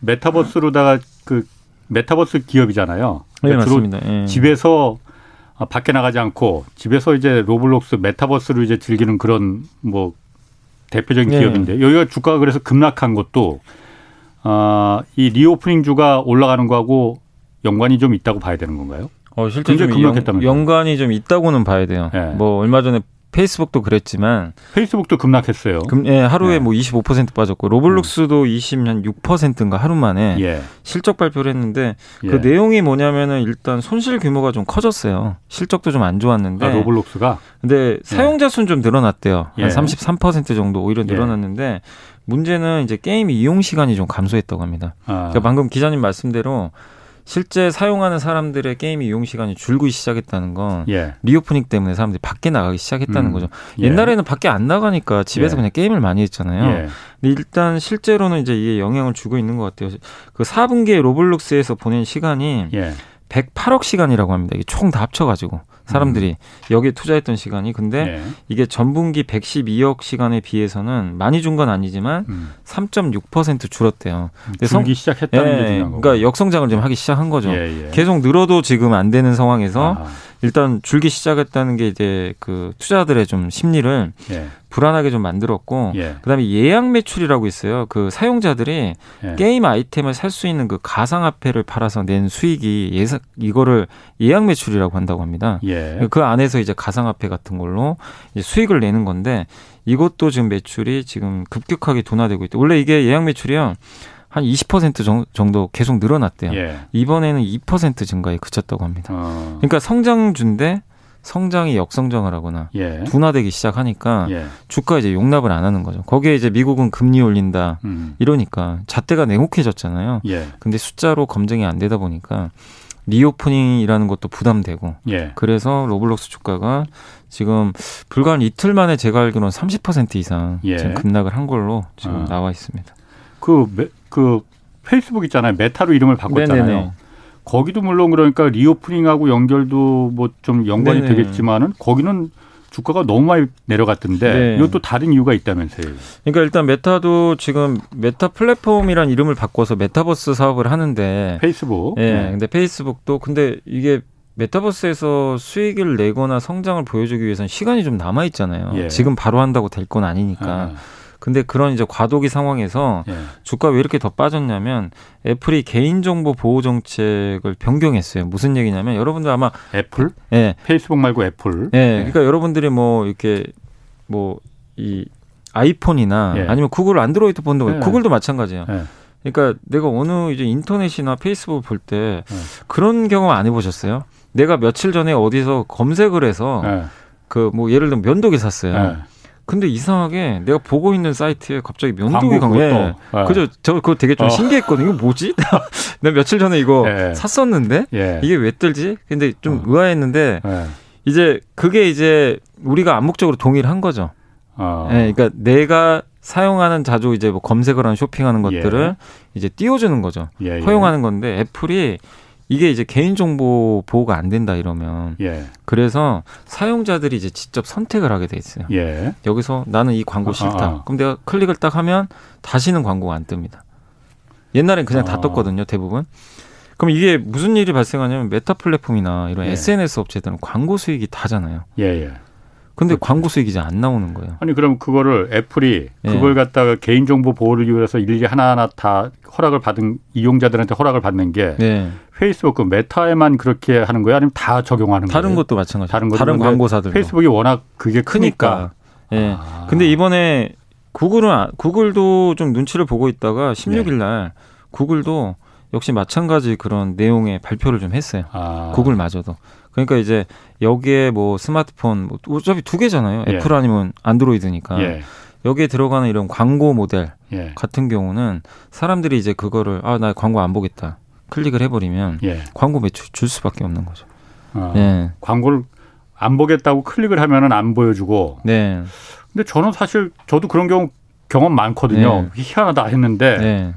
S1: 메타버스로다가 그 메타버스 기업이잖아요.
S3: 네,
S1: 그러니까 주로
S3: 맞습니다. 예.
S1: 집에서 아, 밖에 나가지 않고 집에서 이제 로블록스 메타버스를 이제 즐기는 그런 뭐 대표적인
S3: 네.
S1: 기업인데 여기가 주가가 그래서 급락한 것도 아, 이 reopening 주가 올라가는 거하고 연관이 좀 있다고 봐야 되는 건가요?
S3: 어, 실제 좀 연? 연관이 좀 있다고는 봐야 돼요.
S1: 예.
S3: 뭐 얼마 전에 페이스북도 그랬지만
S1: 페이스북도 급락했어요.
S3: 금, 예, 하루에 네. 뭐25% 빠졌고 로블록스도 음. 20한6%인가 하루 만에 예. 실적 발표를 했는데 그 예. 내용이 뭐냐면은 일단 손실 규모가 좀 커졌어요. 실적도 좀 안 좋았는데 아,
S1: 로블록스가
S3: 근데 사용자 수좀 늘어났대요. 한 33% 예. 정도 오히려 예. 늘어났는데 문제는 이제 게임 이용 시간이 좀 감소했다고 합니다. 아. 그러니까 방금 기자님 말씀대로 실제 사용하는 사람들의 게임 이용 시간이 줄기 시작했다는 건 예. reopening 때문에 사람들이 밖에 나가기 시작했다는 음. 거죠. 예. 옛날에는 밖에 안 나가니까 집에서 예. 그냥 게임을 많이 했잖아요. 예. 근데 일단 실제로는 이제 이게 영향을 주고 있는 것 같아요. 그 4분기에 로블록스에서 보낸 시간이 108억 예. 시간이라고 합니다. 이게 총 다 합쳐가지고. 사람들이 음. 여기에 투자했던 시간이 근데 네. 이게 전분기 112억 시간에 비해서는 많이 준 건 아니지만 음. 3.6% 줄었대요.
S1: 근데 줄기 시작했다는 예, 게 중요한
S3: 거고. 그러니까 역성장을 좀 하기 시작한 거죠. 예, 예. 계속 늘어도 지금 안 되는 상황에서 아하. 일단 줄기 시작했다는 게 이제 그 투자들의 좀 심리를 예. 불안하게 좀 만들었고 예. 그다음에 예약 매출이라고 있어요. 그 사용자들이 예. 게임 아이템을 살 수 있는 그 가상화폐를 팔아서 낸 수익이 예상 이거를 예약 매출이라고 한다고 합니다. 예. 그 안에서 이제 가상화폐 같은 걸로 이제 수익을 내는 건데 이것도 지금 매출이 지금 급격하게 둔화되고 있다. 원래 이게 예약 매출이요. 한 20% 정도 계속 늘어났대요. 예. 이번에는 2% 증가에 그쳤다고 합니다. 어. 그러니까 성장주인데 성장이 역성장을 하거나 예. 둔화되기 시작하니까 예. 주가 이제 용납을 안 하는 거죠. 거기에 이제 미국은 금리 올린다 음. 이러니까 잣대가 냉혹해졌잖아요. 예. 근데 숫자로 검증이 안 되다 보니까 reopening이라는 것도 부담되고 예. 그래서 로블록스 주가가 지금 불과 한 이틀 만에 제가 알기로는 30% 이상 예. 지금 급락을 한 걸로 지금 아. 나와 있습니다.
S1: 그, 메, 그 페이스북 있잖아요. 메타로 이름을 바꿨잖아요. 네네네. 거기도 물론 그러니까 reopening하고 연결도 뭐 좀 연관이 네네. 되겠지만은 거기는 주가가 너무 많이 내려갔던데 네. 이것도 다른 이유가 있다면서요.
S3: 그러니까 일단 메타도 지금 메타 플랫폼이란 이름을 바꿔서 메타버스 사업을 하는데
S1: 페이스북.
S3: 예. 네. 근데 페이스북도 근데 이게 메타버스에서 수익을 내거나 성장을 보여주기 위해서는 시간이 좀 남아 있잖아요. 예. 지금 바로 한다고 될 건 아니니까. 아. 근데 그런 이제 과도기 상황에서 예. 주가 왜 이렇게 더 빠졌냐면 애플이 개인정보 보호 정책을 변경했어요. 무슨 얘기냐면 여러분들 아마
S1: 애플? 예. 페이스북 말고 애플.
S3: 예. 예. 그러니까 여러분들이 뭐 이렇게 뭐 이 아이폰이나 예. 아니면 구글 안드로이드 본다고 예. 구글도 마찬가지예요. 예. 그러니까 내가 어느 이제 인터넷이나 페이스북 볼때 예. 그런 경험 안 해보셨어요? 내가 며칠 전에 어디서 검색을 해서 그 뭐 예를 들면 면도기 샀어요. 근데 이상하게 내가 보고 있는 사이트에 갑자기 면도기 광고. 예. 네. 그죠? 저 그거 되게 좀 어. 신기했거든요. 이거 뭐지? 내가 며칠 전에 이거 예. 샀었는데 예. 이게 왜 뜨지? 근데 좀 어. 의아했는데 예. 이제 그게 이제 우리가 암묵적으로 동의를 한 거죠. 어. 예. 그러니까 내가 사용하는 자주 이제 뭐 검색을 하는 쇼핑하는 것들을 예. 이제 띄워주는 거죠. 예, 허용하는 건데 애플이 이게 이제 개인정보 보호가 안 된다 이러면 예. 그래서 사용자들이 이제 직접 선택을 하게 돼 있어요. 예. 여기서 나는 이 광고 싫다. 아, 아. 그럼 내가 클릭을 딱 하면 다시는 광고가 안 뜹니다. 옛날엔 그냥 아. 다 떴거든요, 대부분. 그럼 이게 무슨 일이 발생하냐면 메타 플랫폼이나 이런 예. SNS 업체들은 광고 수익이 다잖아요. 예, 예. 근데. 광고 수익이 이제 안 나오는 거예요.
S1: 아니 그럼 그거를 애플이 예. 그걸 갖다가 개인정보 보호를 위해서 일일이 하나하나 다 허락을 받은 이용자들한테 허락을 받는 게 예. 페이스북 그 메타에만 그렇게 하는 거예요? 아니면 다 적용하는
S3: 다른
S1: 거예요?
S3: 다른 것도 마찬가지. 다른, 다른 광고사들.
S1: 페이스북이 워낙 그게 크니까.
S3: 크니까. 예. 아. 근데 이번에 구글은 구글도 좀 눈치를 보고 있다가 16일 날 네. 구글도 역시 마찬가지 그런 내용의 발표를 좀 했어요. 아. 구글마저도. 그러니까 이제 여기에 뭐 스마트폰 뭐 어차피 두 개잖아요. 예. 애플 아니면 안드로이드니까. 예. 여기에 들어가는 이런 광고 모델 예. 같은 경우는 사람들이 이제 그거를 아 나 광고 안 보겠다 클릭을 해버리면 예. 광고 매출 줄 수밖에 없는 거죠.
S1: 아, 예. 광고를 안 보겠다고 클릭을 하면은 안 보여주고. 네. 근데 저는 사실 저도 그런 경우 경험 많거든요. 네. 희한하다 했는데 네.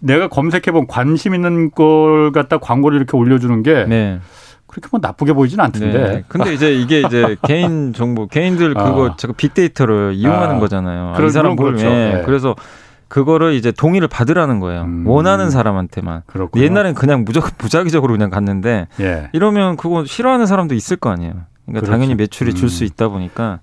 S1: 내가 검색해본 관심 있는 걸 갖다 광고를 이렇게 올려주는 게 네. 그렇게 뭐 나쁘게 보이진 않던데. 네.
S3: 근데 이제 이게 이제 개인 정보, 개인들 그거 아. 빅데이터를 이용하는 아. 거잖아요. 아, 이 사람 그렇죠. 네. 그래서 그거를 이제 동의를 받으라는 거예요. 음. 원하는 사람한테만. 그렇군요. 옛날엔 그냥 무작 무작위적으로 그냥 갔는데 예. 이러면 그거 싫어하는 사람도 있을 거 아니에요. 그러니까 그렇지. 당연히 매출이 음. 줄수 있다 보니까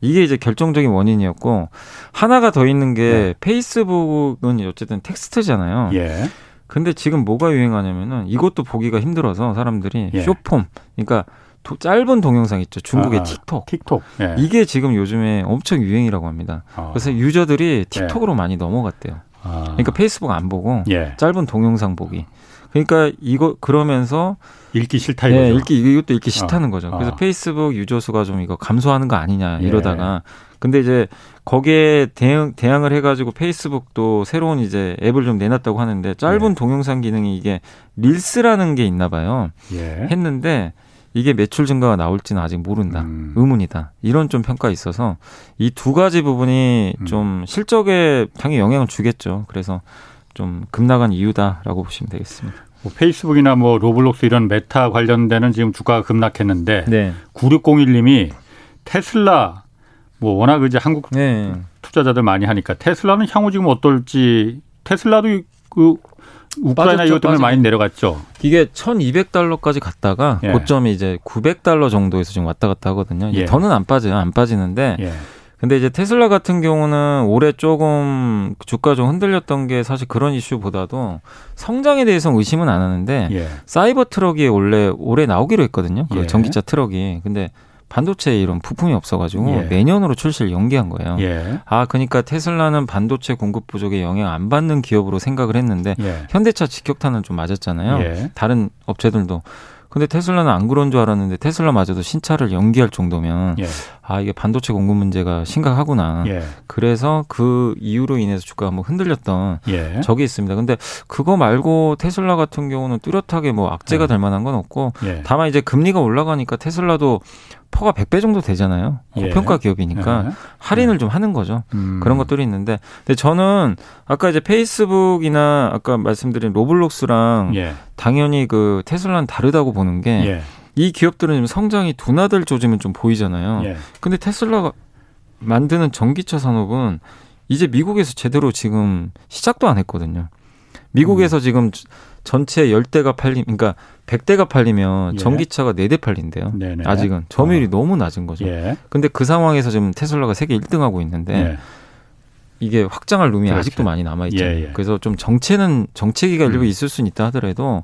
S3: 이게 이제 결정적인 원인이었고 하나가 더 있는 게 네. 페이스북은 어쨌든 텍스트잖아요. 예. 근데 지금 뭐가 유행하냐면은 이것도 보기가 힘들어서 사람들이 예. 쇼폼, 그러니까 도, 짧은 동영상 있죠. 중국의
S1: 아,
S3: 틱톡.
S1: 틱톡. 예.
S3: 이게 지금 요즘에 엄청 유행이라고 합니다.
S1: 어.
S3: 그래서 유저들이 틱톡으로 많이 넘어갔대요.
S1: 아.
S3: 그러니까 페이스북 안 보고
S1: 예.
S3: 짧은 동영상 보기. 그러니까 이거 그러면서
S1: 읽기 싫다 이거죠.
S3: 네, 읽기 이것도 읽기 싫다는 거죠. 그래서
S1: 어.
S3: 페이스북 유저 수가 좀 이거 감소하는 거 아니냐
S1: 예.
S3: 이러다가 근데 이제 거기에 대응 대항을 해가지고 페이스북도 새로운 이제 앱을 좀 내놨다고 하는데 짧은
S1: 예.
S3: 동영상 기능이 이게 릴스라는 게 있나 봐요.
S1: 예.
S3: 했는데 이게 매출 증가가 나올지는 아직 모른다.
S1: 음.
S3: 의문이다. 이런 좀 평가 있어서 이 두 가지 부분이
S1: 음.
S3: 좀 실적에 당연히 영향을 주겠죠. 그래서 좀 급락한 이유다라고 보시면 되겠습니다.
S1: 뭐 페이스북이나 뭐 로블록스 이런 메타 관련되는 지금 주가가 급락했는데
S3: 네.
S1: 9601님이 테슬라 뭐 워낙 이제 한국
S3: 네.
S1: 투자자들 많이 하니까 테슬라는 향후 지금 어떨지 테슬라도 그 우크라이나 이것 때문에. 많이 내려갔죠.
S3: 이게 1,200달러까지 갔다가
S1: 예.
S3: 고점이 이제 900달러 정도에서 지금 왔다 갔다 하거든요.
S1: 예.
S3: 더는 안 빠져요. 안 빠지는데
S1: 예.
S3: 근데 이제 테슬라 같은 경우는 올해 조금 주가 좀 흔들렸던 게 사실 그런 이슈보다도 성장에 대해서는 의심은 안 하는데
S1: 예.
S3: 사이버 트럭이 원래 올해 나오기로 했거든요. 그
S1: 예.
S3: 전기차 트럭이. 근데 반도체에 이런 부품이 없어가지고
S1: 예.
S3: 내년으로 출시를 연기한 거예요.
S1: 예.
S3: 아, 그러니까 테슬라는 반도체 공급 부족에 영향 안 받는 기업으로 생각을 했는데
S1: 예.
S3: 현대차 직격탄은 좀 맞았잖아요.
S1: 예.
S3: 다른 업체들도. 근데 테슬라는 안 그런 줄 알았는데 테슬라마저도 신차를 연기할 정도면
S1: 예.
S3: 아 이게 반도체 공급 문제가 심각하구나.
S1: 예.
S3: 그래서 그 이유로 인해서 주가가 한번 흔들렸던
S1: 예.
S3: 적이 있습니다. 근데 그거 말고 테슬라 같은 경우는 뚜렷하게 뭐 악재가
S1: 네.
S3: 될 만한 건 없고
S1: 예.
S3: 다만 이제 금리가 올라가니까 테슬라도 PER가 100배 정도 되잖아요.
S1: 예.
S3: 고평가 기업이니까
S1: 예.
S3: 할인을 좀 하는 거죠.
S1: 음.
S3: 그런 것들이 있는데 근데 저는 아까 이제 페이스북이나 아까 말씀드린 로블록스랑
S1: 예.
S3: 당연히 그 테슬라는 다르다고 보는 게이
S1: 예.
S3: 기업들은 지금 성장이 둔화될 조짐은 좀 보이잖아요.
S1: 예.
S3: 근데 테슬라가 만드는 전기차 산업은 이제 미국에서 제대로 지금 시작도 안 했거든요. 미국에서
S1: 음.
S3: 지금 전체 열 대가 팔림, 그러니까 100대가 팔리면
S1: 예.
S3: 전기차가 4대 팔린대요.
S1: 네네.
S3: 아직은 점유율이 너무 낮은 거죠.
S1: 예.
S3: 근데 그 상황에서 지금 테슬라가 세계 1등하고 있는데
S1: 예.
S3: 이게 확장할 룸이
S1: 그렇죠.
S3: 아직도 많이 남아 있죠.
S1: 예, 예.
S3: 그래서 좀 정체는 정체기가
S1: 음.
S3: 일부 있을 수는 있다 하더라도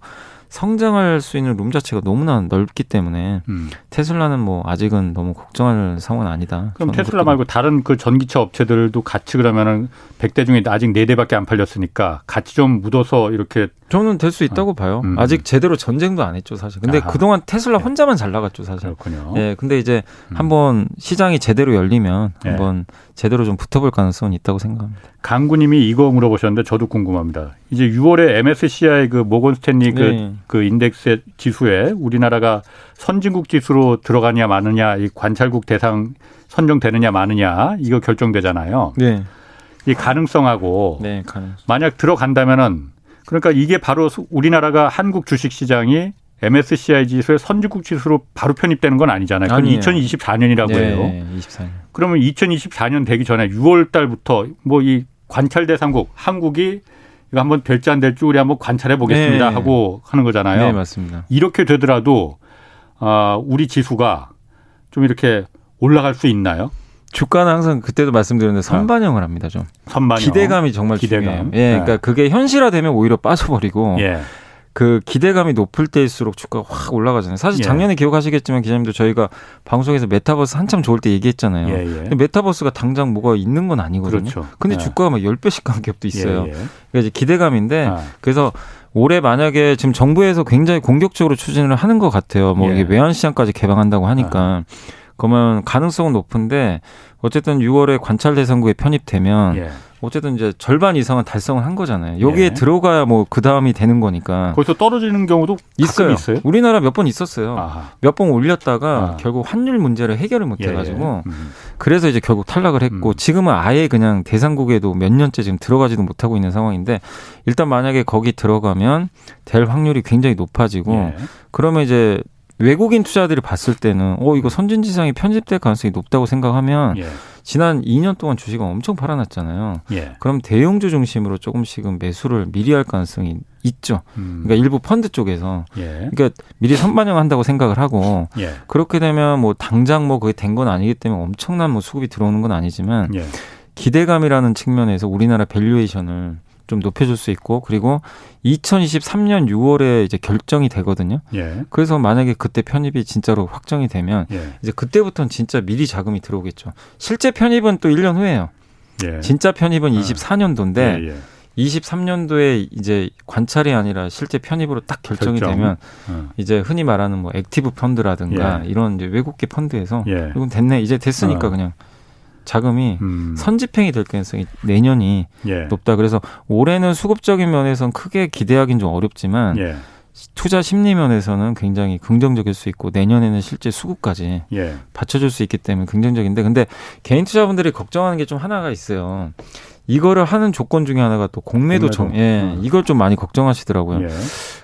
S3: 성장할 수 있는 룸 자체가 너무나 넓기 때문에
S1: 음.
S3: 테슬라는 뭐 아직은 너무 걱정할 상황은 아니다.
S1: 그럼 테슬라 말고 다른 그 전기차 업체들도 같이 그러면은 100대 중에 아직 4대밖에 안 팔렸으니까 같이 좀 묻어서 이렇게
S3: 저는 될 수 있다고 봐요.
S1: 음.
S3: 아직 제대로 전쟁도 안 했죠, 사실. 근데
S1: 아하.
S3: 그동안 테슬라
S1: 네.
S3: 혼자만 잘 나갔죠, 사실.
S1: 그렇군요.
S3: 예, 근데 이제
S1: 음.
S3: 한번 시장이 제대로 열리면
S1: 네.
S3: 한번 제대로 좀 붙어볼 가능성은 있다고 생각합니다.
S1: 강구님이 이거 물어보셨는데 저도 궁금합니다. 이제 6월에 MSCI 그 모건 스탠리 그,
S3: 네.
S1: 그 인덱스 지수에 우리나라가 선진국 지수로 들어가냐 마느냐 이 관찰국 대상 선정되느냐 마느냐 이거 결정되잖아요.
S3: 네,
S1: 이 가능성하고
S3: 네, 가능.
S1: 만약 들어간다면은 그러니까 이게 바로 수- 우리나라가 한국 주식 시장이 MSCI 지수의 선진국 지수로 바로 편입되는 건 아니잖아요. 그건
S3: 아니에요.
S1: 2024년이라고 해요.
S3: 네, 24년.
S1: 그러면 2024년 되기 전에 6월 달부터 뭐 이 관찰 대상국 한국이 이거 한번 될지 안 될지 우리 한번 관찰해 보겠습니다
S3: 네.
S1: 하고 하는 거잖아요.
S3: 네, 맞습니다.
S1: 이렇게 되더라도 아, 우리 지수가 좀 이렇게 올라갈 수 있나요?
S3: 주가는 항상 그때도 말씀드렸는데 선반영을 합니다, 좀.
S1: 선반영.
S3: 기대감이 정말
S1: 기대감.
S3: 중요해요. 예,
S1: 네.
S3: 그러니까 그게 현실화되면 오히려 빠져버리고
S1: 예.
S3: 그 기대감이 높을 때일수록 주가가 확 올라가잖아요. 사실
S1: 예.
S3: 작년에 기억하시겠지만 기자님도 저희가 방송에서 메타버스 한참 좋을 때 얘기했잖아요.
S1: 예, 예.
S3: 근데 메타버스가 당장 뭐가 있는 건 아니거든요.
S1: 그렇죠.
S3: 근데
S1: 예.
S3: 주가가 막 10배씩 간 기업도 있어요.
S1: 예, 예.
S3: 그러니까 이제 기대감인데
S1: 아,
S3: 그래서 올해 만약에 지금 정부에서 굉장히 공격적으로 추진을 하는 것 같아요. 뭐
S1: 예.
S3: 이게 외환 시장까지 개방한다고 하니까 그러면 가능성은 높은데 어쨌든 6월에 관찰 대상국에 편입되면
S1: 예.
S3: 어쨌든 이제 절반 이상은 달성을 한 거잖아요. 여기에
S1: 예.
S3: 들어가야 뭐 그 다음이 되는 거니까
S1: 거기서 떨어지는 경우도
S3: 있어요.
S1: 있어요.
S3: 우리나라 몇 번 있었어요. 몇 번 올렸다가
S1: 아.
S3: 결국 환율 문제를 해결을 못
S1: 예,
S3: 해가지고
S1: 예. 음.
S3: 그래서 이제 결국 탈락을 했고
S1: 음.
S3: 지금은 아예 그냥 대상국에도 몇 년째 지금 들어가지도 못하고 있는 상황인데 일단 만약에 거기 들어가면 될 확률이 굉장히 높아지고
S1: 예.
S3: 그러면 이제 외국인 투자들이 봤을 때는 어 이거 선진지상이 편집될 가능성이 높다고 생각하면
S1: 예.
S3: 지난 2년 동안 주식은 엄청 팔아놨잖아요.
S1: 예.
S3: 그럼 대형주 중심으로 조금씩은 매수를 미리 할 가능성이 있죠.
S1: 음.
S3: 그러니까 일부 펀드 쪽에서
S1: 예.
S3: 그러니까 미리 선반영한다고 생각을 하고
S1: 예.
S3: 그렇게 되면 뭐 당장 뭐 그게 된 건 아니기 때문에 엄청난 뭐 수급이 들어오는 건 아니지만
S1: 예.
S3: 기대감이라는 측면에서 우리나라 valuation을 좀 높여줄 수 있고 그리고 2023년 6월에 이제 결정이 되거든요.
S1: 예.
S3: 그래서 만약에 그때 편입이 진짜로 확정이 되면
S1: 예.
S3: 이제 그때부터는 진짜 미리 자금이 들어오겠죠. 실제 편입은 또 1년 후에요.
S1: 예.
S3: 진짜 편입은
S1: 아.
S3: 24년도인데
S1: 예, 예.
S3: 23년도에 이제 관찰이 아니라 실제 편입으로 딱 결정이
S1: 결정.
S3: 되면
S1: 어.
S3: 이제 흔히 말하는 뭐 active 펀드라든가
S1: 예.
S3: 이런 이제 외국계 펀드에서
S1: 예.
S3: 이건 됐네 이제 됐으니까
S1: 어.
S3: 그냥 자금이
S1: 음.
S3: 선집행이 될 가능성이 내년이
S1: 예.
S3: 높다. 그래서 올해는 수급적인 면에서는 크게 기대하기는 좀 어렵지만
S1: 예.
S3: 투자 심리 면에서는 굉장히 긍정적일 수 있고 내년에는 실제 수급까지
S1: 예.
S3: 받쳐줄 수 있기 때문에 긍정적인데 근데 개인 투자분들이 걱정하는 게 좀 하나가 있어요. 이거를 하는 조건 중에 하나가 또 공매도
S1: 공매도.
S3: 정, 예,
S1: 음.
S3: 이걸 좀 많이 걱정하시더라고요.
S1: 예.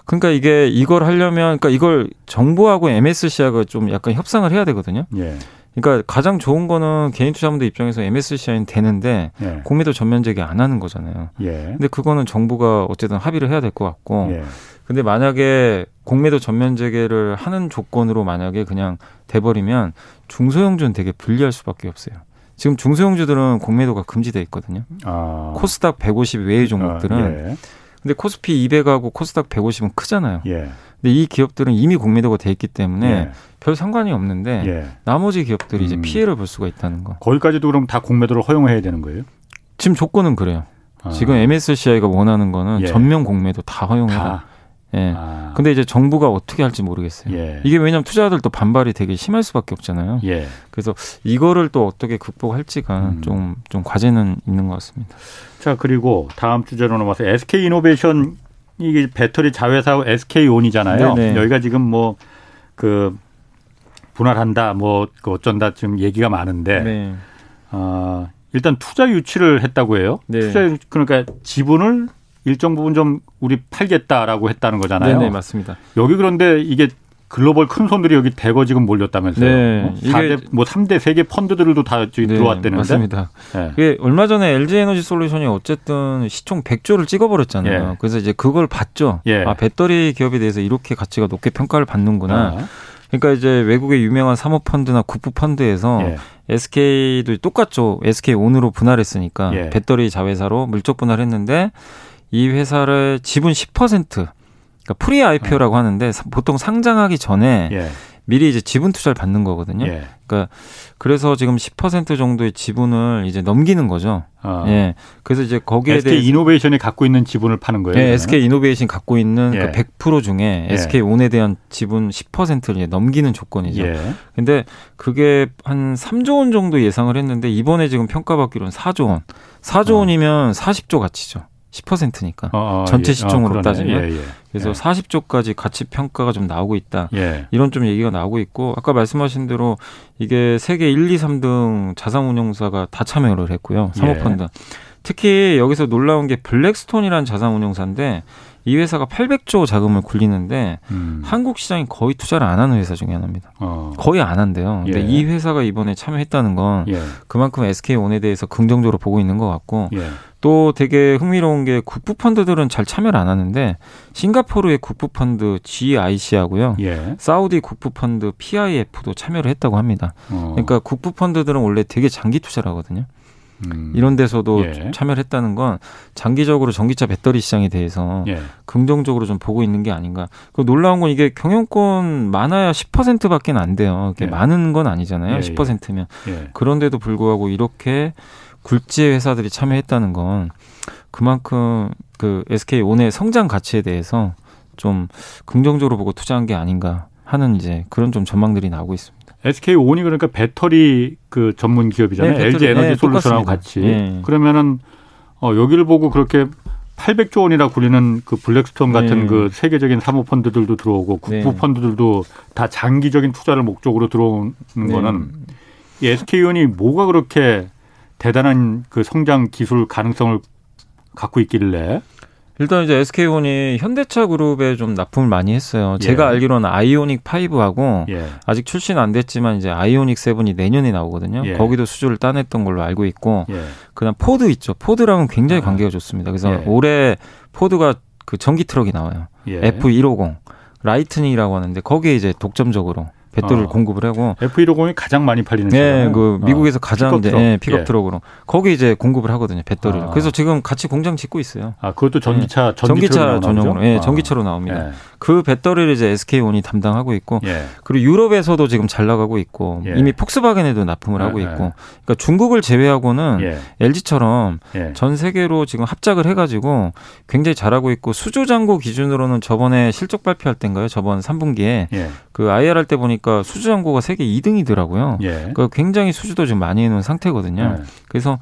S3: 그러니까 이게 이걸 하려면, 그러니까 이걸 정부하고 MSCI가 좀 약간 협상을 해야 되거든요.
S1: 예.
S3: 그러니까 가장 좋은 거는 개인 투자분들 입장에서 MSCI는 되는데
S1: 예.
S3: 공매도 전면 제기 안 하는 거잖아요.
S1: 예.
S3: 근데 그거는 정부가 어쨌든 합의를 해야 될 것 같고.
S1: 예.
S3: 근데 만약에 공매도 전면 재개를 하는 조건으로 만약에 그냥 돼버리면 중소형주는 되게 불리할 수밖에 없어요. 지금 중소형주들은 공매도가 금지돼 있거든요.
S1: 아.
S3: 코스닥 150 외의 종목들은
S1: 아, 예.
S3: 근데 코스피 200하고 코스닥 150은 크잖아요.
S1: 예.
S3: 근데 이 기업들은 이미 공매도가 돼 있기 때문에
S1: 예.
S3: 별 상관이 없는데
S1: 예.
S3: 나머지 기업들이 이제
S1: 음.
S3: 피해를 볼 수가 있다는 거.
S1: 거기까지도 그럼 다 공매도를 허용해야 되는 거예요?
S3: 지금 조건은 그래요.
S1: 아.
S3: 지금 MSCI가 원하는 거는
S1: 예.
S3: 전면 공매도 다 허용해라.
S1: 다.
S3: 예.
S1: 아.
S3: 근데 이제 정부가 어떻게 할지 모르겠어요.
S1: 예.
S3: 이게 왜냐하면 투자자들도 반발이 되게 심할 수밖에 없잖아요.
S1: 예.
S3: 그래서 이거를 또 어떻게 극복할지가
S1: 음.
S3: 좀, 좀 과제는 있는 것 같습니다.
S1: 자 그리고 다음 주제로 넘어서 SK 이노베이션 이게 배터리 자회사 SK 온이잖아요.
S3: 네네.
S1: 여기가 지금 뭐 그 분할한다, 뭐 그 어쩐다 지금 얘기가 많은데
S3: 네.
S1: 어, 일단 투자 유치를 했다고 해요.
S3: 네.
S1: 투자 유- 그러니까 지분을 일정 부분 좀 우리 팔겠다라고 했다는 거잖아요.
S3: 네네, 맞습니다.
S1: 여기 그런데 이게 글로벌 큰 손들이 여기 대거 지금 몰렸다면서요.
S3: 네,
S1: 어?
S3: 이게-
S1: 4대, 뭐 3대 세계 펀드들도 다
S3: 네,
S1: 들어왔다는데.
S3: 맞습니다.
S1: 예.
S3: 그게 얼마 전에 LG 에너지 솔루션이 어쨌든 시총 100조를 찍어 버렸잖아요.
S1: 예.
S3: 그래서 이제 그걸 봤죠.
S1: 예.
S3: 아, 배터리 기업에 대해서 이렇게 가치가 높게 평가를 받는구나.
S1: 아,
S3: 그러니까 이제 외국의 유명한 사모 펀드나 국부 펀드에서
S1: 예.
S3: SK도 똑같죠. SK 온으로 분할했으니까
S1: 예.
S3: 배터리 자회사로 물적 분할했는데 이 회사를 지분 10% 그러니까 pre IPO라고 하는데 사- 보통 상장하기 전에
S1: 예.
S3: 미리 이제 지분 투자를 받는 거거든요.
S1: 예.
S3: 그러니까 그래서 지금 10% 정도의 지분을 이제 넘기는 거죠.
S1: 어.
S3: 예. 그래서 이제 거기에
S1: SK
S3: 대해서
S1: 이노베이션이 갖고 있는 지분을 파는 거예요.
S3: 예,
S1: 그러면?
S3: SK 이노베이션 갖고 있는
S1: 예.
S3: 그100% 중에
S1: 예.
S3: SK 온에 대한 지분 10%를 이제 넘기는 조건이죠.
S1: 예.
S3: 근데 그게 한 3조 원 정도 예상을 했는데 이번에 지금 평가받기로는 4조 원. 4조
S1: 어.
S3: 원이면 40조 가치죠. 10%니까.
S1: 어, 어,
S3: 전체
S1: 예.
S3: 시총으로
S1: 그러네.
S3: 따지면.
S1: 예, 예.
S3: 그래서
S1: 예.
S3: 40조까지 가치 평가가 좀 나오고 있다.
S1: 예.
S3: 이런 좀 얘기가 나오고 있고 아까 말씀하신 대로 이게 세계 1, 2, 3등 자산운용사가 다 참여를 했고요.
S1: 예.
S3: 사모펀드. 특히 여기서 놀라운 게 블랙스톤이라는 자산운용사인데 이 회사가 800조 자금을 굴리는데
S1: 음.
S3: 한국 시장에 거의 투자를 안 하는 회사 중에 하나입니다.
S1: 어.
S3: 거의 안 한대요. 근데
S1: 예.
S3: 이 회사가 이번에 참여했다는 건
S1: 예.
S3: 그만큼 SK온에 대해서 긍정적으로 보고 있는 것 같고
S1: 예.
S3: 또 되게 흥미로운 게 국부 펀드들은 잘 참여를 안 하는데 싱가포르의 국부 펀드 GIC하고요.
S1: 예.
S3: 사우디 국부 펀드 PIF도 참여를 했다고 합니다.
S1: 어.
S3: 그러니까 국부 펀드들은 원래 되게 장기 투자를 하거든요.
S1: 음.
S3: 이런 데서도
S1: 예.
S3: 참여를 했다는 건 장기적으로 전기차 배터리 시장에 대해서
S1: 예.
S3: 긍정적으로 좀 보고 있는 게 아닌가. 그 놀라운 건 이게 경영권 많아야 10%밖에 안 돼요. 이게
S1: 예.
S3: 많은 건 아니잖아요.
S1: 예, 예.
S3: 10%면.
S1: 예.
S3: 그런데도 불구하고 이렇게 굴지의 회사들이 참여했다는 건 그만큼 그 SK 온의 성장 가치에 대해서 좀 긍정적으로 보고 투자한 게 아닌가 하는 이제 그런 좀 전망들이 나오고 있습니다.
S1: SK 온이 그러니까 배터리 그 전문 기업이잖아요.
S3: 네,
S1: LG 에너지
S3: 네,
S1: 솔루션하고
S3: 똑같습니다.
S1: 같이.
S3: 예.
S1: 그러면은 어 여기를 보고 그렇게 800조 원이라 굴리는 그 블랙스톤 같은
S3: 네.
S1: 그 세계적인 사모 펀드들도 들어오고 국부
S3: 네.
S1: 펀드들도 다 장기적인 투자를 목적으로 들어오는
S3: 네.
S1: 거는 이 SK온이 뭐가 그렇게 대단한 그 성장 기술 가능성을 갖고 있길래
S3: 일단 이제 SK온이 현대차 그룹에 좀 납품을 많이 했어요. 제가
S1: 예.
S3: 알기로는 아이오닉 5하고
S1: 예.
S3: 아직 출시는 안 됐지만 이제 아이오닉 7이 내년에 나오거든요.
S1: 예.
S3: 거기도 수주를 따냈던 걸로 알고 있고
S1: 예.
S3: 그다음 포드 있죠. 포드랑은 굉장히
S1: 아.
S3: 관계가 좋습니다. 그래서
S1: 예.
S3: 올해 포드가 그 전기 트럭이 나와요.
S1: 예.
S3: F150 라이트닝이라고 하는데 거기에 이제 독점적으로 배터리를
S1: 어.
S3: 공급을 하고
S1: F150이 가장 많이 팔리는
S3: 네,
S1: 차잖아요.
S3: 그
S1: 어.
S3: 미국에서 가장
S1: 픽업 트럭.
S3: 예, 픽업
S1: 예.
S3: 트럭으로 거기 이제 공급을 하거든요 배터리를.
S1: 아.
S3: 그래서 지금 같이 공장 짓고 있어요.
S1: 아, 그것도 전기차 전기
S3: 전기차 전용으로? 예,
S1: 아.
S3: 전기차로 나옵니다.
S1: 예.
S3: 그 배터리를 이제 SK온이 담당하고 있고
S1: 예.
S3: 그리고 유럽에서도 지금 잘 나가고 있고
S1: 예.
S3: 이미 폭스바겐에도 납품을
S1: 예,
S3: 하고
S1: 예.
S3: 있고 그러니까 중국을 제외하고는
S1: 예.
S3: LG처럼
S1: 예.
S3: 전 세계로 지금 합작을 해가지고 굉장히 잘하고 있고 수조장고 기준으로는 저번에 실적 발표할 때인가요? 저번 3분기에
S1: 예.
S3: 그 IR 할 때 보니까 수조장고가 세계 2등이더라고요.
S1: 예.
S3: 그러니까 굉장히 수주도 지금 많이 해놓은 상태거든요.
S1: 예.
S3: 그래서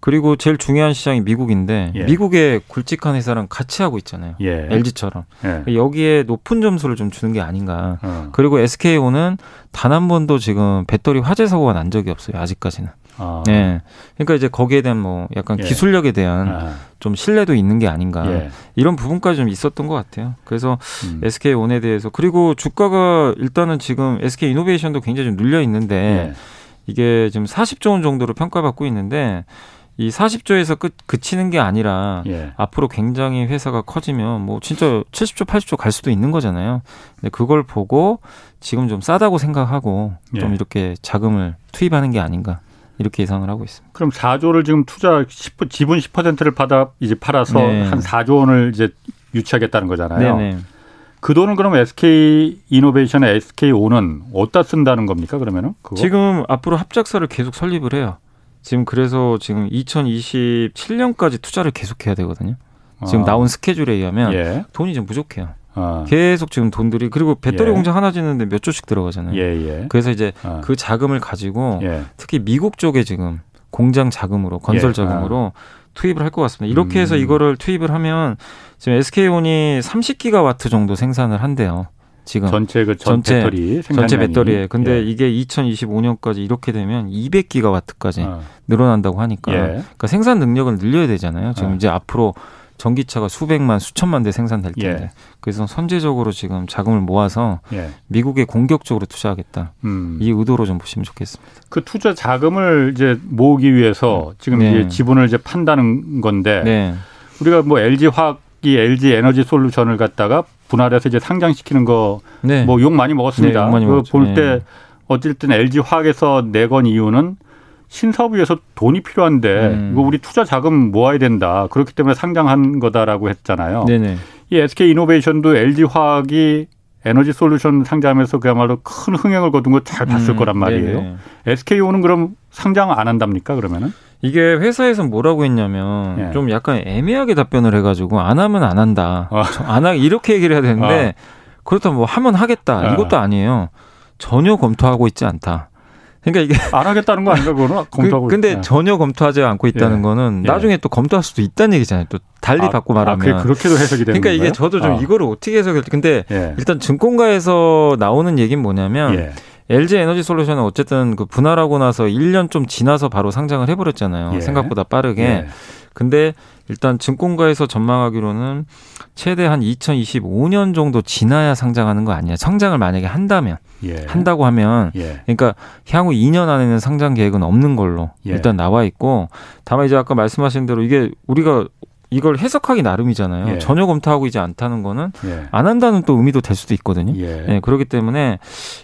S3: 그리고 제일 중요한 시장이 미국인데
S1: 예.
S3: 미국의 굵직한 회사랑 같이 하고 있잖아요.
S1: 예.
S3: LG처럼
S1: 예.
S3: 여기에 높은 점수를 좀 주는 게 아닌가.
S1: 어.
S3: 그리고 SKO는 단 한 번도 지금 배터리 화재 사고가 난 적이 없어요. 아직까지는.
S1: 아.
S3: 네. 그러니까 이제 거기에 대한 뭐 약간
S1: 예.
S3: 기술력에 대한
S1: 아.
S3: 좀 신뢰도 있는 게 아닌가.
S1: 예.
S3: 이런 부분까지 좀 있었던 것 같아요. 그래서
S1: 음.
S3: SK온에 대해서 그리고 주가가 일단은 지금 SK 이노베이션도 굉장히 좀 눌려 있는데
S1: 예.
S3: 이게 지금 40조 원 정도로 평가받고 있는데 이 40조에서 끝 그치는 게 아니라
S1: 예.
S3: 앞으로 굉장히 회사가 커지면 뭐 진짜 70조, 80조 갈 수도 있는 거잖아요. 근데 그걸 보고 지금 좀 싸다고 생각하고 좀
S1: 예.
S3: 이렇게 자금을 투입하는 게 아닌가 이렇게 예상을 하고 있습니다.
S1: 그럼 4조를 지금 투자 10, 지분 10%를 받아 이제 팔아서
S3: 네.
S1: 한 4조 원을 이제 유치하겠다는 거잖아요.
S3: 네네.
S1: 그 돈은 그럼 SK 이노베이션의 SKO는 어디다 쓴다는 겁니까? 그러면은 그거?
S3: 지금 앞으로 합작사를 계속 설립을 해요. 지금 그래서 지금 2027년까지 투자를 계속해야 되거든요. 지금
S1: 아.
S3: 나온 스케줄에 의하면
S1: 예.
S3: 돈이 좀 부족해요.
S1: 아.
S3: 계속 지금 돈들이 그리고 배터리
S1: 예.
S3: 공장 하나 짓는데 몇 조씩 들어가잖아요.
S1: 예, 예.
S3: 그래서 이제
S1: 아.
S3: 그 자금을 가지고
S1: 예.
S3: 특히 미국 쪽에 지금 공장 자금으로 건설
S1: 예.
S3: 자금으로 투입을 할 것 같습니다. 이렇게 해서
S1: 음.
S3: 이거를 투입을 하면 지금 SK온이 30기가와트 정도 생산을 한대요. 지금
S1: 전체 그 전
S3: 전체-
S1: 배터리 생산량이.
S3: 전체 배터리에. 근데
S1: 예.
S3: 이게 2025년까지 이렇게 되면 200기가와트까지
S1: 아.
S3: 늘어난다고 하니까
S1: 예.
S3: 그러니까 생산 능력을 늘려야 되잖아요. 지금
S1: 아.
S3: 이제 앞으로 전기차가 수백만, 수천만 대 생산될 텐데.
S1: 예.
S3: 그래서 선제적으로 지금 자금을 모아서
S1: 예.
S3: 미국에 공격적으로 투자하겠다.
S1: 음.
S3: 이 의도로 좀 보시면 좋겠습니다.
S1: 그 투자 자금을 이제 모으기 위해서 지금
S3: 네.
S1: 이제 지분을 이제 판다는 건데
S3: 네.
S1: 우리가 뭐 LG 화학 이 LG 에너지 솔루션을 갖다가 분할해서 이제 상장시키는 거
S3: 네.
S1: 뭐욕 많이 먹었습니다.
S3: 네, 욕 많이
S1: 그
S3: 먹었죠.
S1: 볼때
S3: 네.
S1: 어쨌든 LG 화학에서 내건 이유는 신사업을 위해서 돈이 필요한데
S3: 음.
S1: 이거 우리 투자 자금 모아야 된다. 그렇기 때문에 상장한 거다라고 했잖아요.
S3: 네네.
S1: 이 SK 이노베이션도 LG 화학이 에너지 솔루션 상장하면서 그야말로 큰 흥행을 거둔 거 잘 봤을
S3: 음,
S1: 거란 말이에요.
S3: 네네.
S1: SK오는 그럼 상장 안 한답니까 그러면은?
S3: 이게 회사에서 뭐라고 했냐면
S1: 예.
S3: 좀 약간 애매하게 답변을 해가지고 안 하면 안 한다.
S1: 어.
S3: 안 하, 이렇게 얘기를 해야 되는데 그렇다면 뭐 하면 하겠다.
S1: 어.
S3: 이것도 아니에요. 전혀 검토하고 있지 않다. 그러니까 이게
S1: 안 하겠다는 거 아닌가 그거는 검토하고.
S3: 그, 근데
S1: 있- 예.
S3: 전혀 검토하지 않고 있다는
S1: 예.
S3: 거는
S1: 예.
S3: 나중에 또 검토할 수도 있다는 얘기잖아요. 또 달리
S1: 아,
S3: 바꿔
S1: 아,
S3: 말하면.
S1: 그게 그렇게도 해석이 되는
S3: 그러니까 이게
S1: 건가요?
S3: 저도 좀
S1: 아.
S3: 이거를 어떻게 해석을 근데
S1: 예.
S3: 일단 증권가에서 나오는 얘기는 뭐냐면
S1: 예.
S3: LG 에너지 솔루션은 어쨌든 그 분할하고 나서 1년 좀 지나서 바로 상장을 해버렸잖아요.
S1: 예.
S3: 생각보다 빠르게.
S1: 예.
S3: 근데 일단 증권가에서 전망하기로는 최대 한 2025년 정도 지나야 상장하는 거 아니야. 성장을 만약에 한다면
S1: 예.
S3: 한다고 하면
S1: 예.
S3: 그러니까 향후 2년 안에는 상장 계획은 없는 걸로
S1: 예.
S3: 일단 나와 있고 다만 이제 아까 말씀하신 대로 이게 우리가 이걸 해석하기 나름이잖아요.
S1: 예.
S3: 전혀 검토하고 있지 않다는 거는
S1: 예.
S3: 안 한다는 또 의미도 될 수도 있거든요.
S1: 예.
S3: 네, 그렇기 때문에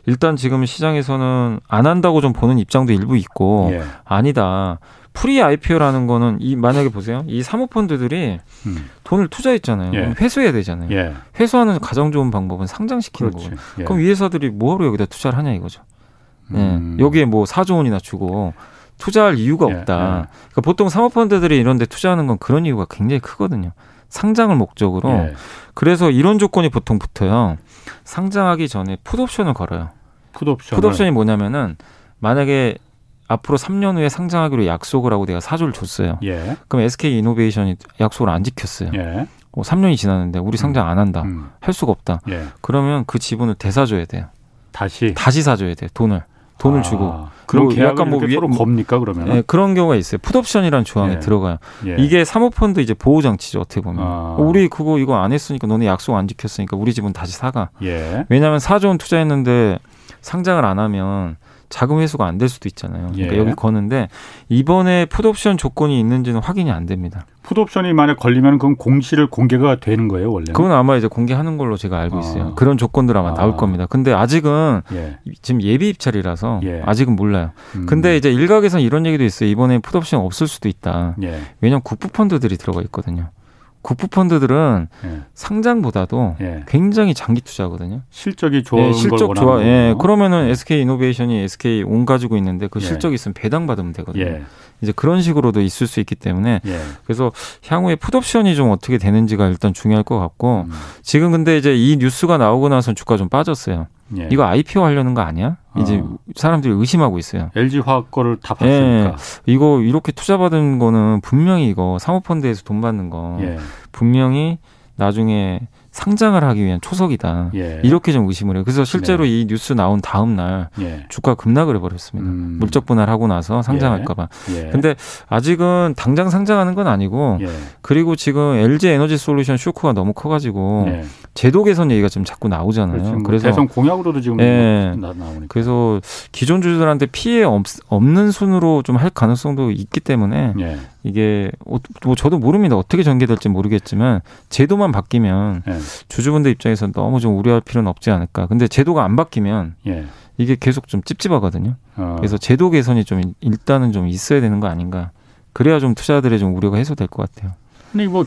S3: 일단 지금 시장에서는 안 한다고 좀 보는 입장도 일부 있고
S1: 예.
S3: 아니다. pre IPO라는 거는 이 만약에 보세요. 이 사모펀드들이
S1: 음.
S3: 돈을 투자했잖아요.
S1: 예.
S3: 회수해야 되잖아요.
S1: 예.
S3: 회수하는 가장 좋은 방법은 상장시키는. 거고.
S1: 예.
S3: 그럼 이 회사들이 뭐하러 여기다 투자를 하냐 이거죠. 네.
S1: 음.
S3: 여기에 뭐 4조 원이나 주고 투자할 이유가
S1: 예,
S3: 없다.
S1: 예.
S3: 그러니까 보통 사모펀드들이 이런 데 투자하는 건 그런 이유가 굉장히 크거든요. 상장을 목적으로.
S1: 예.
S3: 그래서 이런 조건이 보통 붙어요. 상장하기 전에 풋옵션을 걸어요.
S1: 풋옵션.
S3: 풋옵션이 뭐냐면은 만약에 앞으로 3년 후에 상장하기로 약속을 하고 내가 사조를 줬어요.
S1: 예.
S3: 그럼 SK 이노베이션이 약속을 안 지켰어요.
S1: 예.
S3: 어, 3년이 지났는데 우리 상장 안 한다.
S1: 음.
S3: 할 수가 없다.
S1: 예.
S3: 그러면 그 지분을 되사줘야 돼요.
S1: 다시
S3: 다시 사줘야 돼요. 돈을. 돈을
S1: 아,
S3: 주고.
S1: 그런
S3: 뭐
S1: 계약을
S3: 약간 뭐 위에- 뭐-
S1: 겁니까 그러면?
S3: 예, 그런 경우가 있어요. 풋옵션이라는 조항에
S1: 예.
S3: 들어가요.
S1: 예.
S3: 이게 사모펀드 이제 보호 장치죠. 어떻게 보면.
S1: 아.
S3: 어, 우리 그거 이거 안 했으니까 너네 약속 안 지켰으니까 우리 집은 다시 사가.
S1: 예.
S3: 왜냐하면 4조 원 투자했는데 상장을 안 하면 자금 회수가 안 될 수도 있잖아요. 그러니까
S1: 예.
S3: 여기 거는데 이번에 풋옵션 조건이 있는지는 확인이 안 됩니다.
S1: 풋옵션이 만약 걸리면 그건 공시를 공개가 되는 거예요, 원래.
S3: 그건 아마 이제 공개하는 걸로 제가 알고 있어요.
S1: 아.
S3: 그런 조건들 아마
S1: 아.
S3: 나올 겁니다. 근데 아직은
S1: 예.
S3: 지금 예비 입찰이라서
S1: 예.
S3: 아직은 몰라요.
S1: 음.
S3: 근데 이제 일각에서는 이런 얘기도 있어요. 이번에 풋옵션 없을 수도 있다.
S1: 예.
S3: 왜냐하면 국부 펀드들이 들어가 있거든요. 국부 펀드들은
S1: 예.
S3: 상장보다도
S1: 예.
S3: 굉장히 장기 투자거든요.
S1: 실적이 좋은
S3: 예,
S1: 걸
S3: 실적 좋아. 예. 그러면은 SK 이노베이션이 SK 온 가지고 있는데 그
S1: 예.
S3: 실적 있으면 배당 받으면 되거든요.
S1: 예.
S3: 이제 그런 식으로도 있을 수 있기 때문에
S1: 예.
S3: 그래서 향후에 풋옵션이 좀 어떻게 되는지가 일단 중요할 것 같고
S1: 음.
S3: 지금 근데 이제 이 뉴스가 나오고 나서 주가 좀 빠졌어요.
S1: 예.
S3: 이거 IPO 하려는 거 아니야? 이제
S1: 어.
S3: 사람들이 의심하고 있어요.
S1: LG 화학 거를 다
S3: 예.
S1: 봤으니까.
S3: 이거 이렇게 투자 받은 거는 분명히 이거 사모펀드에서 돈 받는 거
S1: 예.
S3: 분명히 나중에 상장을 하기 위한 초석이다.
S1: 예.
S3: 이렇게 좀 의심을 해요. 그래서 실제로
S1: 네.
S3: 이 뉴스 나온 다음 날
S1: 예.
S3: 주가 급락을 해버렸습니다.
S1: 음.
S3: 물적 분할하고 나서 상장할까봐.
S1: 예.
S3: 근데 아직은 당장 상장하는 건 아니고
S1: 예.
S3: 그리고 지금 LG 에너지 솔루션 쇼크가 너무 커가지고
S1: 예.
S3: 제도 개선 얘기가 지금 자꾸 나오잖아요.
S1: 지금 뭐
S3: 그래서
S1: 대선 공약으로도 지금
S3: 예.
S1: 나, 나오니까.
S3: 그래서 기존 주주들한테 피해 없, 없는 순으로 좀 할 가능성도 있기 때문에
S1: 예.
S3: 이게 어, 뭐 저도 모릅니다. 어떻게 전개될지 모르겠지만 제도만 바뀌면
S1: 예.
S3: 주주분들 입장에서 너무 좀 우려할 필요는 없지 않을까. 근데 제도가 안 바뀌면
S1: 예.
S3: 이게 계속 좀 찝찝하거든요.
S1: 어.
S3: 그래서 제도 개선이 좀 일단은 좀 있어야 되는 거 아닌가. 그래야 좀 투자들의 좀 우려가 해소될 것 같아요.
S1: 근데 뭐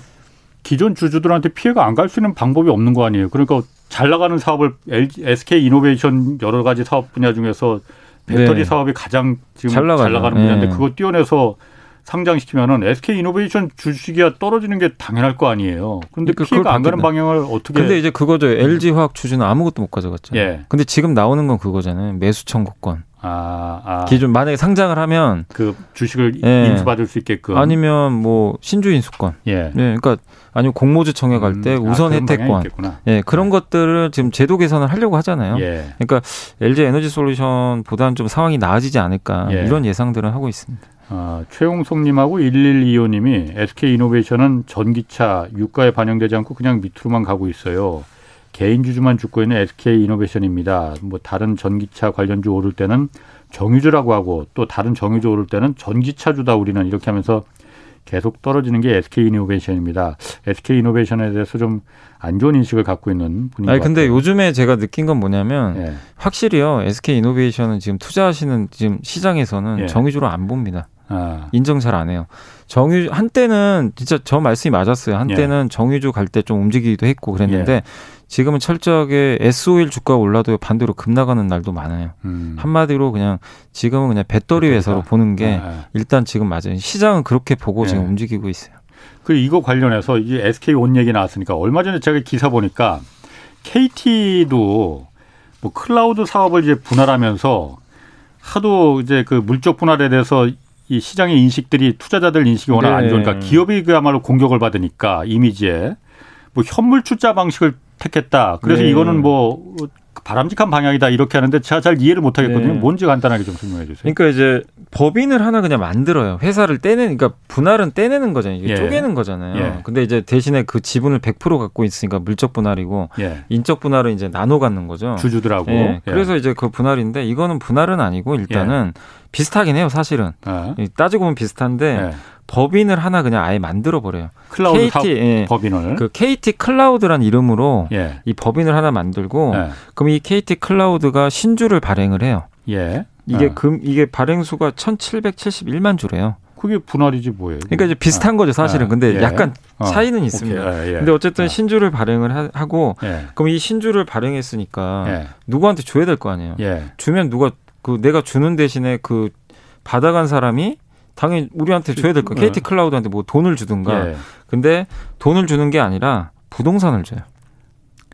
S1: 기존 주주들한테 피해가 안 갈 수 있는 방법이 없는 거 아니에요. 그러니까 잘 나가는 사업을 LG, SK 이노베이션 여러 가지 사업 분야 중에서 배터리
S3: 네.
S1: 사업이 가장 지금
S3: 잘
S1: 잘. 나가는 분야인데
S3: 네.
S1: 그거 띄어내서 상장시키면은 SK 이노베이션 주식이 떨어지는 게 당연할 거 아니에요. 근데
S3: 그러니까
S1: 피해가 안 가는. 방향을 어떻게
S3: 근데 이제 그거죠. LG 화학 주주는 아무것도 못 가져갔죠.
S1: 예.
S3: 근데 지금 나오는 건 그거잖아요. 매수 청구권.
S1: 아, 아,
S3: 기존 만약에 상장을 하면
S1: 그 주식을
S3: 예.
S1: 인수받을 수 있게끔
S3: 아니면 뭐 신주 인수권.
S1: 예.
S3: 네, 그러니까 아니면 공모주 청약 갈때
S1: 음, 아,
S3: 우선
S1: 방향이
S3: 혜택권. 예, 그런 것들을 지금 제도 개선을 하려고 하잖아요.
S1: 예.
S3: 그러니까 LG 에너지 솔루션보다는 좀 상황이 나아지지 않을까
S1: 예.
S3: 이런 예상들은 하고 있습니다.
S1: 아, 최용석님하고 1125님이 SK 이노베이션은 전기차 유가에 반영되지 않고 그냥 밑으로만 가고 있어요. 개인 주주만 죽고 있는 SK 이노베이션입니다. 뭐 다른 전기차 관련주 오를 때는 정유주라고 하고 또 다른 정유주 오를 때는 전기차주다 우리는 이렇게 하면서 계속 떨어지는 게 SK 이노베이션입니다. SK 이노베이션에 대해서 좀 안 좋은 인식을 갖고 있는 분인
S3: 아니
S1: 것
S3: 근데
S1: 같아요.
S3: 요즘에 제가 느낀 건 뭐냐면
S1: 예.
S3: 확실히요. SK 이노베이션은 지금 투자하시는 지금 시장에서는
S1: 예.
S3: 정유주로 안 봅니다.
S1: 아,
S3: 인정 잘 안 해요. 정유 한때는 진짜 저 말씀이 맞았어요. 한때는
S1: 예.
S3: 정유주 갈 때 좀 움직이기도 했고 그랬는데 지금은 철저하게 S-오일 주가 올라도 반대로 급 나가는 날도 많아요.
S1: 음.
S3: 한마디로 그냥 지금은 그냥 배터리. 회사로 보는 게
S1: 아, 아.
S3: 일단 지금 맞아요. 시장은 그렇게 보고 지금
S1: 예.
S3: 움직이고 있어요.
S1: 그 이거 관련해서 이제 SK 온 얘기 나왔으니까 얼마 전에 제가 기사 보니까 KT도 뭐 클라우드 사업을 이제 분할하면서 하도 이제 그 물적 분할에 대해서 이 시장의 인식들이 투자자들 인식이 워낙 안
S3: 네.
S1: 좋으니까 기업이 그야말로 공격을 받으니까 이미지에 뭐 현물 출자 방식을 택했다. 그래서
S3: 네.
S1: 이거는 뭐 바람직한 방향이다 이렇게 하는데 제가 잘 이해를 못 하겠거든요.
S3: 네.
S1: 뭔지 간단하게 좀 설명해 주세요.
S3: 그러니까 이제 법인을 하나 그냥 만들어요. 회사를 떼는 그러니까 분할은 떼내는 거잖아요.
S1: 예.
S3: 쪼개는 거잖아요.
S1: 예.
S3: 근데 이제 대신에 그 지분을 100% 갖고 있으니까 물적 분할이고
S1: 예.
S3: 인적 분할은 이제 나눠 갖는 거죠.
S1: 주주들하고.
S3: 예.
S1: 예.
S3: 그래서 이제 그 분할인데 이거는 분할은 아니고 일단은 비슷하긴 해요, 사실은.
S1: 아.
S3: 이 따지고 보면 비슷한데
S1: 예.
S3: 법인을 하나 그냥 아예 만들어 버려요.
S1: 클라우드
S3: KT 예.
S1: 법인을.
S3: 그 KT 클라우드란 이름으로
S1: 예.
S3: 이 법인을 하나 만들고
S1: 예.
S3: 그럼 이 KT 클라우드가 신주를 발행을 해요.
S1: 예.
S3: 이게
S1: 어.
S3: 금 이게 발행 수가 1,771만 주래요.
S1: 그게 분할이지 뭐예요.
S3: 그러니까 이제 비슷한 거죠, 사실은.
S1: 아,
S3: 근데
S1: 예.
S3: 약간
S1: 어.
S3: 차이는 있습니다.
S1: 오케이. 예, 예.
S3: 근데 어쨌든
S1: 어.
S3: 신주를 발행을 하- 하고
S1: 예.
S3: 그럼 이 신주를 발행했으니까
S1: 예.
S3: 누구한테 줘야 될 거 아니에요.
S1: 예.
S3: 주면 누가 그 내가 주는 대신에 그 받아간 사람이 당연히 우리한테 줘야 될 거.
S1: 어.
S3: KT 클라우드한테 뭐 돈을 주든가.
S1: 예.
S3: 근데 돈을 주는 게 아니라 부동산을 줘요.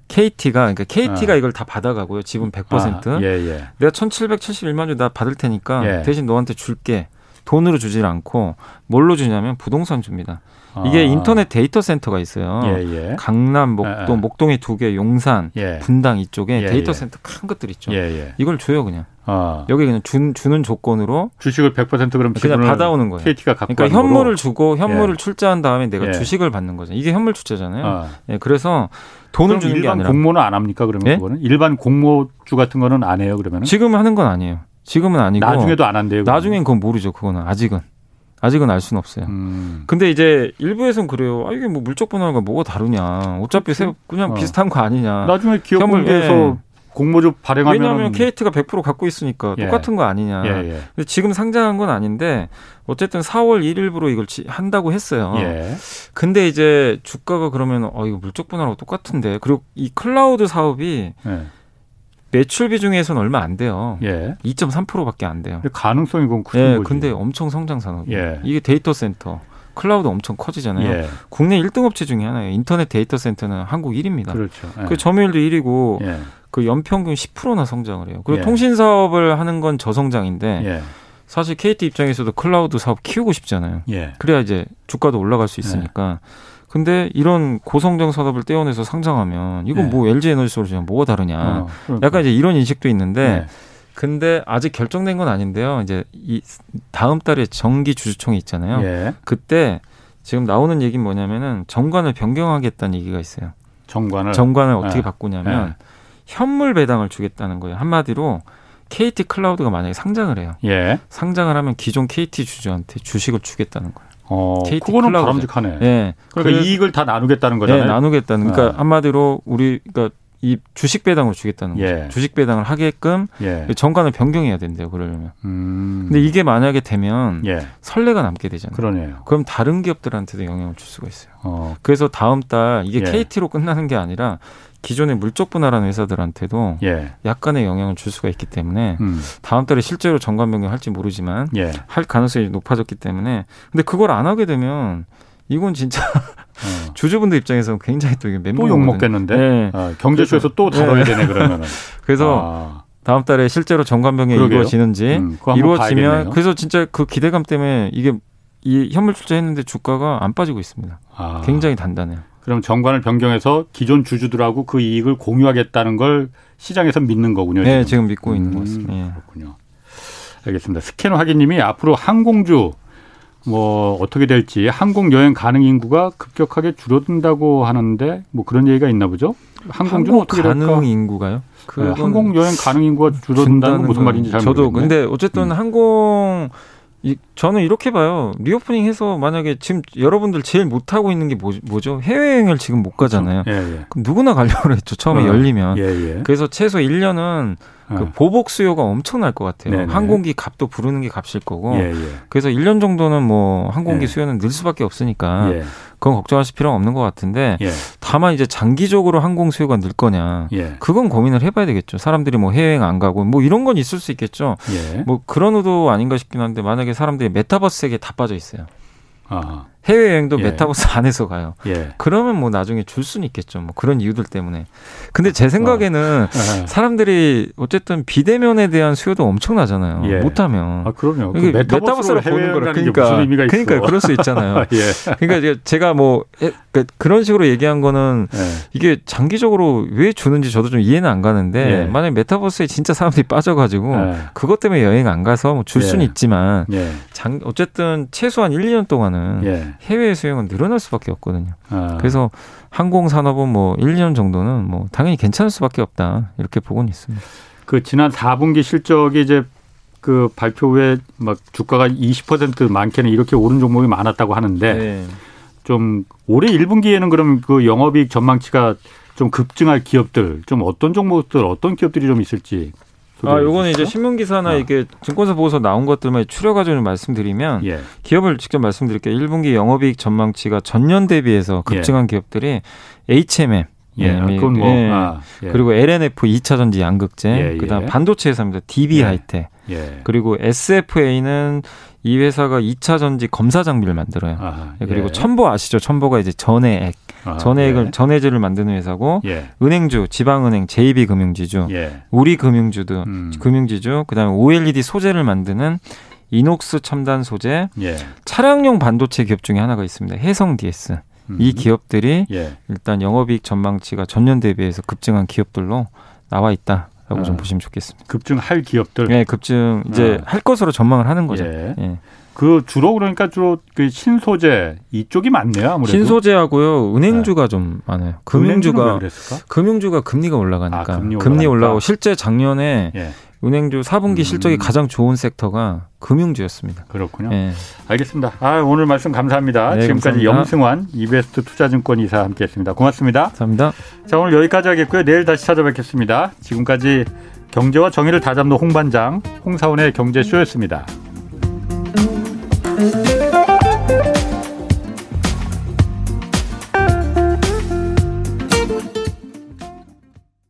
S3: KT가 그러니까 KT가
S1: 아.
S3: 이걸 다 받아가고요. 지분 100%.
S1: 아, 예, 예.
S3: 내가 1,771만 주 나 받을 테니까
S1: 예.
S3: 대신 너한테 줄게. 돈으로 주질 않고 뭘로 주냐면 부동산 줍니다. 이게
S1: 아.
S3: 인터넷 데이터 센터가 있어요.
S1: 예, 예.
S3: 강남, 목동,
S1: 예, 예.
S3: 목동에 두 개, 용산,
S1: 예.
S3: 분당 이쪽에
S1: 예,
S3: 데이터
S1: 예.
S3: 센터 큰 것들 있죠.
S1: 예, 예.
S3: 이걸 줘요 그냥.
S1: 아.
S3: 여기 그냥 준, 주는 조건으로
S1: 주식을 100% 그럼
S3: 그냥 받아오는 거예요.
S1: KT가 갖고
S3: 그러니까 현물을? 주고 현물을
S1: 예.
S3: 출자한 다음에 내가
S1: 예.
S3: 주식을 받는 거죠. 이게 현물 출자잖아요.
S1: 아.
S3: 예, 그래서 돈을 주는 게
S1: 일반
S3: 아니라
S1: 공모는 안 합니까 그러면
S3: 예?
S1: 그거는 일반 공모주 같은 거는 안 해요 그러면은
S3: 지금 하는 건 아니에요. 지금은 아니고
S1: 나중에도 안 한대요. 그러면?
S3: 나중엔 그건 모르죠. 그거는 아직은 아직은 알 수는 없어요.
S1: 음.
S3: 근데 이제 일부에서는 그래요. 아 이게 뭐 물적 분할과 뭐가 다르냐. 어차피 세, 그냥
S1: 어.
S3: 비슷한 거 아니냐.
S1: 나중에 기업
S3: 현물,
S1: 공개해서
S3: 예.
S1: 공모주 발행하면
S3: 왜냐하면 KT가 100% 갖고 있으니까
S1: 예.
S3: 똑같은 거 아니냐.
S1: 예, 예.
S3: 근데 지금 상장한 건 아닌데 어쨌든 4월 1일부로 이걸 지- 한다고 했어요.
S1: 예.
S3: 근데 이제 주가가 그러면 어 이거 물적 분할하고 똑같은데 그리고 이 클라우드 사업이
S1: 예.
S3: 매출 비중에서는 얼마 안 돼요.
S1: 예.
S3: 2.3%밖에 안 돼요.
S1: 가능성이 그건 큰
S3: 예,
S1: 거지.
S3: 근데 엄청 성장 산업이에요.
S1: 예.
S3: 이게 데이터 센터, 클라우드 엄청 커지잖아요.
S1: 예.
S3: 국내 1등 업체 중에 하나예요. 인터넷 데이터 센터는 한국 1위입니다.
S1: 그렇죠. 예.
S3: 그 점유율도 1위고
S1: 예.
S3: 그 연평균 10%나 성장을 해요. 그리고
S1: 예.
S3: 통신 사업을 하는 건 저성장인데
S1: 예.
S3: 사실 KT 입장에서도 클라우드 사업 키우고 싶잖아요.
S1: 예.
S3: 그래야 이제 주가도 올라갈 수 있으니까. 근데 이런 고성장 산업을 떼어내서 상장하면 이건
S1: 예.
S3: 뭐 LG 에너지 솔루션 뭐가 다르냐.
S1: 어, 그러니까.
S3: 약간 이제 이런 인식도 있는데
S1: 예.
S3: 근데 아직 결정된 건 아닌데요. 이제 이 다음 달에 정기 주주총회 있잖아요.
S1: 예.
S3: 그때 지금 나오는 얘기는 뭐냐면은 정관을 변경하겠다는 얘기가 있어요.
S1: 정관을
S3: 정관을 어떻게
S1: 네.
S3: 바꾸냐면 현물 배당을 주겠다는 거예요. 한마디로 KT 클라우드가 만약에 상장을 해요.
S1: 예.
S3: 상장을 하면 기존 KT 주주한테 주식을 주겠다는 거예요.
S1: 어,
S3: KT
S1: 그거는
S3: 클라우드.
S1: 바람직하네.
S3: 예.
S1: 그러니까
S3: 그래서-
S1: 이익을 다 나누겠다는
S3: 예,
S1: 거잖아요.
S3: 나누겠다는. 그러니까
S1: 아.
S3: 한마디로 우리 그러니까 이 주식 배당을 주겠다는 거죠.
S1: 예.
S3: 주식 배당을 하게끔
S1: 예.
S3: 정관을 변경해야 된대요. 그러려면.
S1: 음.
S3: 근데 이게 만약에 되면
S1: 예.
S3: 선례가 남게 되잖아요.
S1: 그러네요.
S3: 그럼 다른 기업들한테도 영향을 줄 수가 있어요.
S1: 어.
S3: 그래서 다음 달 이게
S1: 예.
S3: KT로 끝나는 게 아니라 기존의 물적 분할하는 회사들한테도
S1: 예.
S3: 약간의 영향을 줄 수가 있기 때문에
S1: 음.
S3: 다음 달에 실제로 정관 변경할지 모르지만
S1: 예.
S3: 할 가능성이 높아졌기 때문에 근데 그걸 안 하게 되면 이건 진짜
S1: 어.
S3: 주주분들 입장에서는 굉장히 또 이게 멘붕
S1: 또욕 먹겠는데.
S3: 네.
S1: 어, 경제쇼에서 또 다뤄야 되네 그러면은.
S3: 그래서
S1: 아.
S3: 다음 달에 실제로 정관 변경이
S1: 그러게요.
S3: 이루어지는지
S1: 음,
S3: 이루어지면
S1: 봐야겠네요.
S3: 그래서 진짜 그 기대감 때문에 이게 이 현물 출자했는데 주가가 안 빠지고 있습니다.
S1: 아.
S3: 굉장히 단단해요.
S1: 그럼 정관을 변경해서 기존 주주들하고 그 이익을 공유하겠다는 걸 시장에서 믿는 거군요.
S3: 네,
S1: 지금.
S3: 지금 믿고 있는
S1: 음,
S3: 것 같습니다. 예.
S1: 그렇군요. 알겠습니다. 스캔 확인님이 앞으로 항공주 뭐 어떻게 될지 항공 여행 가능 인구가 급격하게 줄어든다고 하는데 뭐 그런 얘기가 있나 보죠? 항공주는
S3: 항공
S1: 어떻게
S3: 가능
S1: 될까?
S3: 인구가요?
S1: 네,
S3: 그건
S1: 항공 여행 가능 인구가 줄어든다는 건 무슨
S3: 건
S1: 말인지 잘
S3: 저도
S1: 모르겠네.
S3: 근데 어쨌든
S1: 음.
S3: 항공 이, 저는 이렇게 봐요. reopening 해서 만약에 지금 여러분들 제일 못 하고 있는 게 뭐, 뭐죠? 해외여행을 지금 못 가잖아요.
S1: 예, 예.
S3: 그럼 누구나 가려고 했죠. 처음에
S1: 어,
S3: 열리면.
S1: 예, 예.
S3: 그래서 최소 1년은 그
S1: 어.
S3: 보복 수요가 엄청날 것 같아요.
S1: 네네.
S3: 항공기 값도 부르는 게 값일 거고.
S1: 예, 예.
S3: 그래서 1년 정도는 뭐 항공기
S1: 예.
S3: 수요는 늘 수밖에 없으니까
S1: 예,
S3: 그건 걱정하실 필요는 없는 것 같은데
S1: 예,
S3: 다만 이제 장기적으로 항공 수요가 늘 거냐.
S1: 예,
S3: 그건 고민을 해봐야 되겠죠. 사람들이 뭐 해외여행 안 가고 뭐 이런 건 있을 수 있겠죠.
S1: 예.
S3: 뭐 그런 의도 아닌가 싶긴 한데 만약에 사람들이 메타버스 세계에 다 빠져 있어요.
S1: 아,
S3: 해외여행도
S1: 예.
S3: 메타버스 안에서 가요.
S1: 예.
S3: 그러면 뭐 나중에 줄 수는 있겠죠. 뭐 그런 이유들 때문에. 근데 제 생각에는
S1: 예.
S3: 사람들이 어쨌든 비대면에 대한 수요도 엄청나잖아요.
S1: 예.
S3: 못하면.
S1: 아, 그럼요. 그 메타버스로
S3: 메타버스를 보는 거라 그러니까? 그러니까 그럴 수 있잖아요.
S1: 예,
S3: 그러니까 제가 뭐 에, 그- 그런 식으로 얘기한 거는
S1: 예.
S3: 이게 장기적으로 왜 주는지 저도 좀 이해는 안 가는데
S1: 예.
S3: 만약 에 메타버스에 진짜 사람들이 빠져가지고
S1: 예.
S3: 그것 때문에 여행 안 가서 뭐 줄 수는
S1: 예.
S3: 있지만
S1: 예,
S3: 장 어쨌든 최소한 1, 2년 동안은
S1: 예.
S3: 해외 수용은 늘어날 수밖에 없거든요.
S1: 아.
S3: 그래서 항공 산업은 뭐 1, 2년 정도는 뭐 당연히 괜찮을 수밖에 없다 이렇게 보고는 있습니다.
S1: 그 지난 4분기 실적이 이제 그 발표 후에 막 주가가 20% 많게는 이렇게 오른 종목이 많았다고 하는데
S3: 네.
S1: 좀 올해 1분기에는 그럼 그 영업이익 전망치가 좀 급증할 기업들 좀 어떤 종목들 어떤 기업들이 좀 있을지
S3: 아, 요거는 이제? 신문 기사나
S1: 아.
S3: 이게 증권사 보고서 나온 것들만 추려 가지고 말씀드리면
S1: 예.
S3: 기업을 직접 말씀드릴게요. 1분기 영업이익 전망치가 전년 대비해서 급증한 기업들이 HMM,
S1: 예. 아, 그건 뭐
S3: 예.
S1: 아, 예.
S3: 그리고 LNF 2차 전지 양극재,
S1: 예, 예.
S3: 그다음 반도체 회사입니다. DB
S1: 예.
S3: 하이텍.
S1: 예.
S3: 그리고 SFA는 이 회사가 2차 전지 검사 장비를 만들어요.
S1: 아,
S3: 예, 그리고
S1: 예.
S3: 첨보 아시죠? 첨보가 이제 전해액,
S1: 아,
S3: 전해액을 전해제를 만드는 회사고
S1: 예.
S3: 은행주, 지방은행, JB금융지주,
S1: 예.
S3: 우리금융주도
S1: 음.
S3: 금융지주, 그다음에 OLED 소재를 만드는 이녹스 첨단 소재,
S1: 예.
S3: 차량용 반도체 기업 중에 하나가 있습니다. 해성 DS. 이
S1: 음.
S3: 기업들이
S1: 예.
S3: 일단 영업이익 전망치가 전년 대비해서 급증한 기업들로 나와 있다 라고 좀
S1: 아.
S3: 보시면 좋겠습니다.
S1: 급증할 기업들
S3: 네, 급증 이제
S1: 아.
S3: 할 것으로 전망을 하는 거죠.
S1: 예.
S3: 예.
S1: 그 주로 그러니까 주로 그 신소재 이쪽이 많네요 아무래도
S3: 신소재하고요, 은행주가 좀 많아요. 금융주가? 금융주가 금리가 올라가니까
S1: 아, 금리
S3: 금리. 올라가고 실제 작년에
S1: 예.
S3: 은행주 4분기 음. 실적이 가장 좋은 섹터가 금융주였습니다.
S1: 그렇군요. 네. 알겠습니다. 아, 오늘 말씀 감사합니다. 네, 지금까지 감사합니다. 염승환 이베스트 투자증권 이사 함께했습니다. 고맙습니다.
S3: 감사합니다.
S1: 자 오늘 여기까지 하겠고요. 내일 다시 찾아뵙겠습니다. 지금까지 경제와 정의를 다잡는 홍반장 홍사원의 경제쇼였습니다. Bye.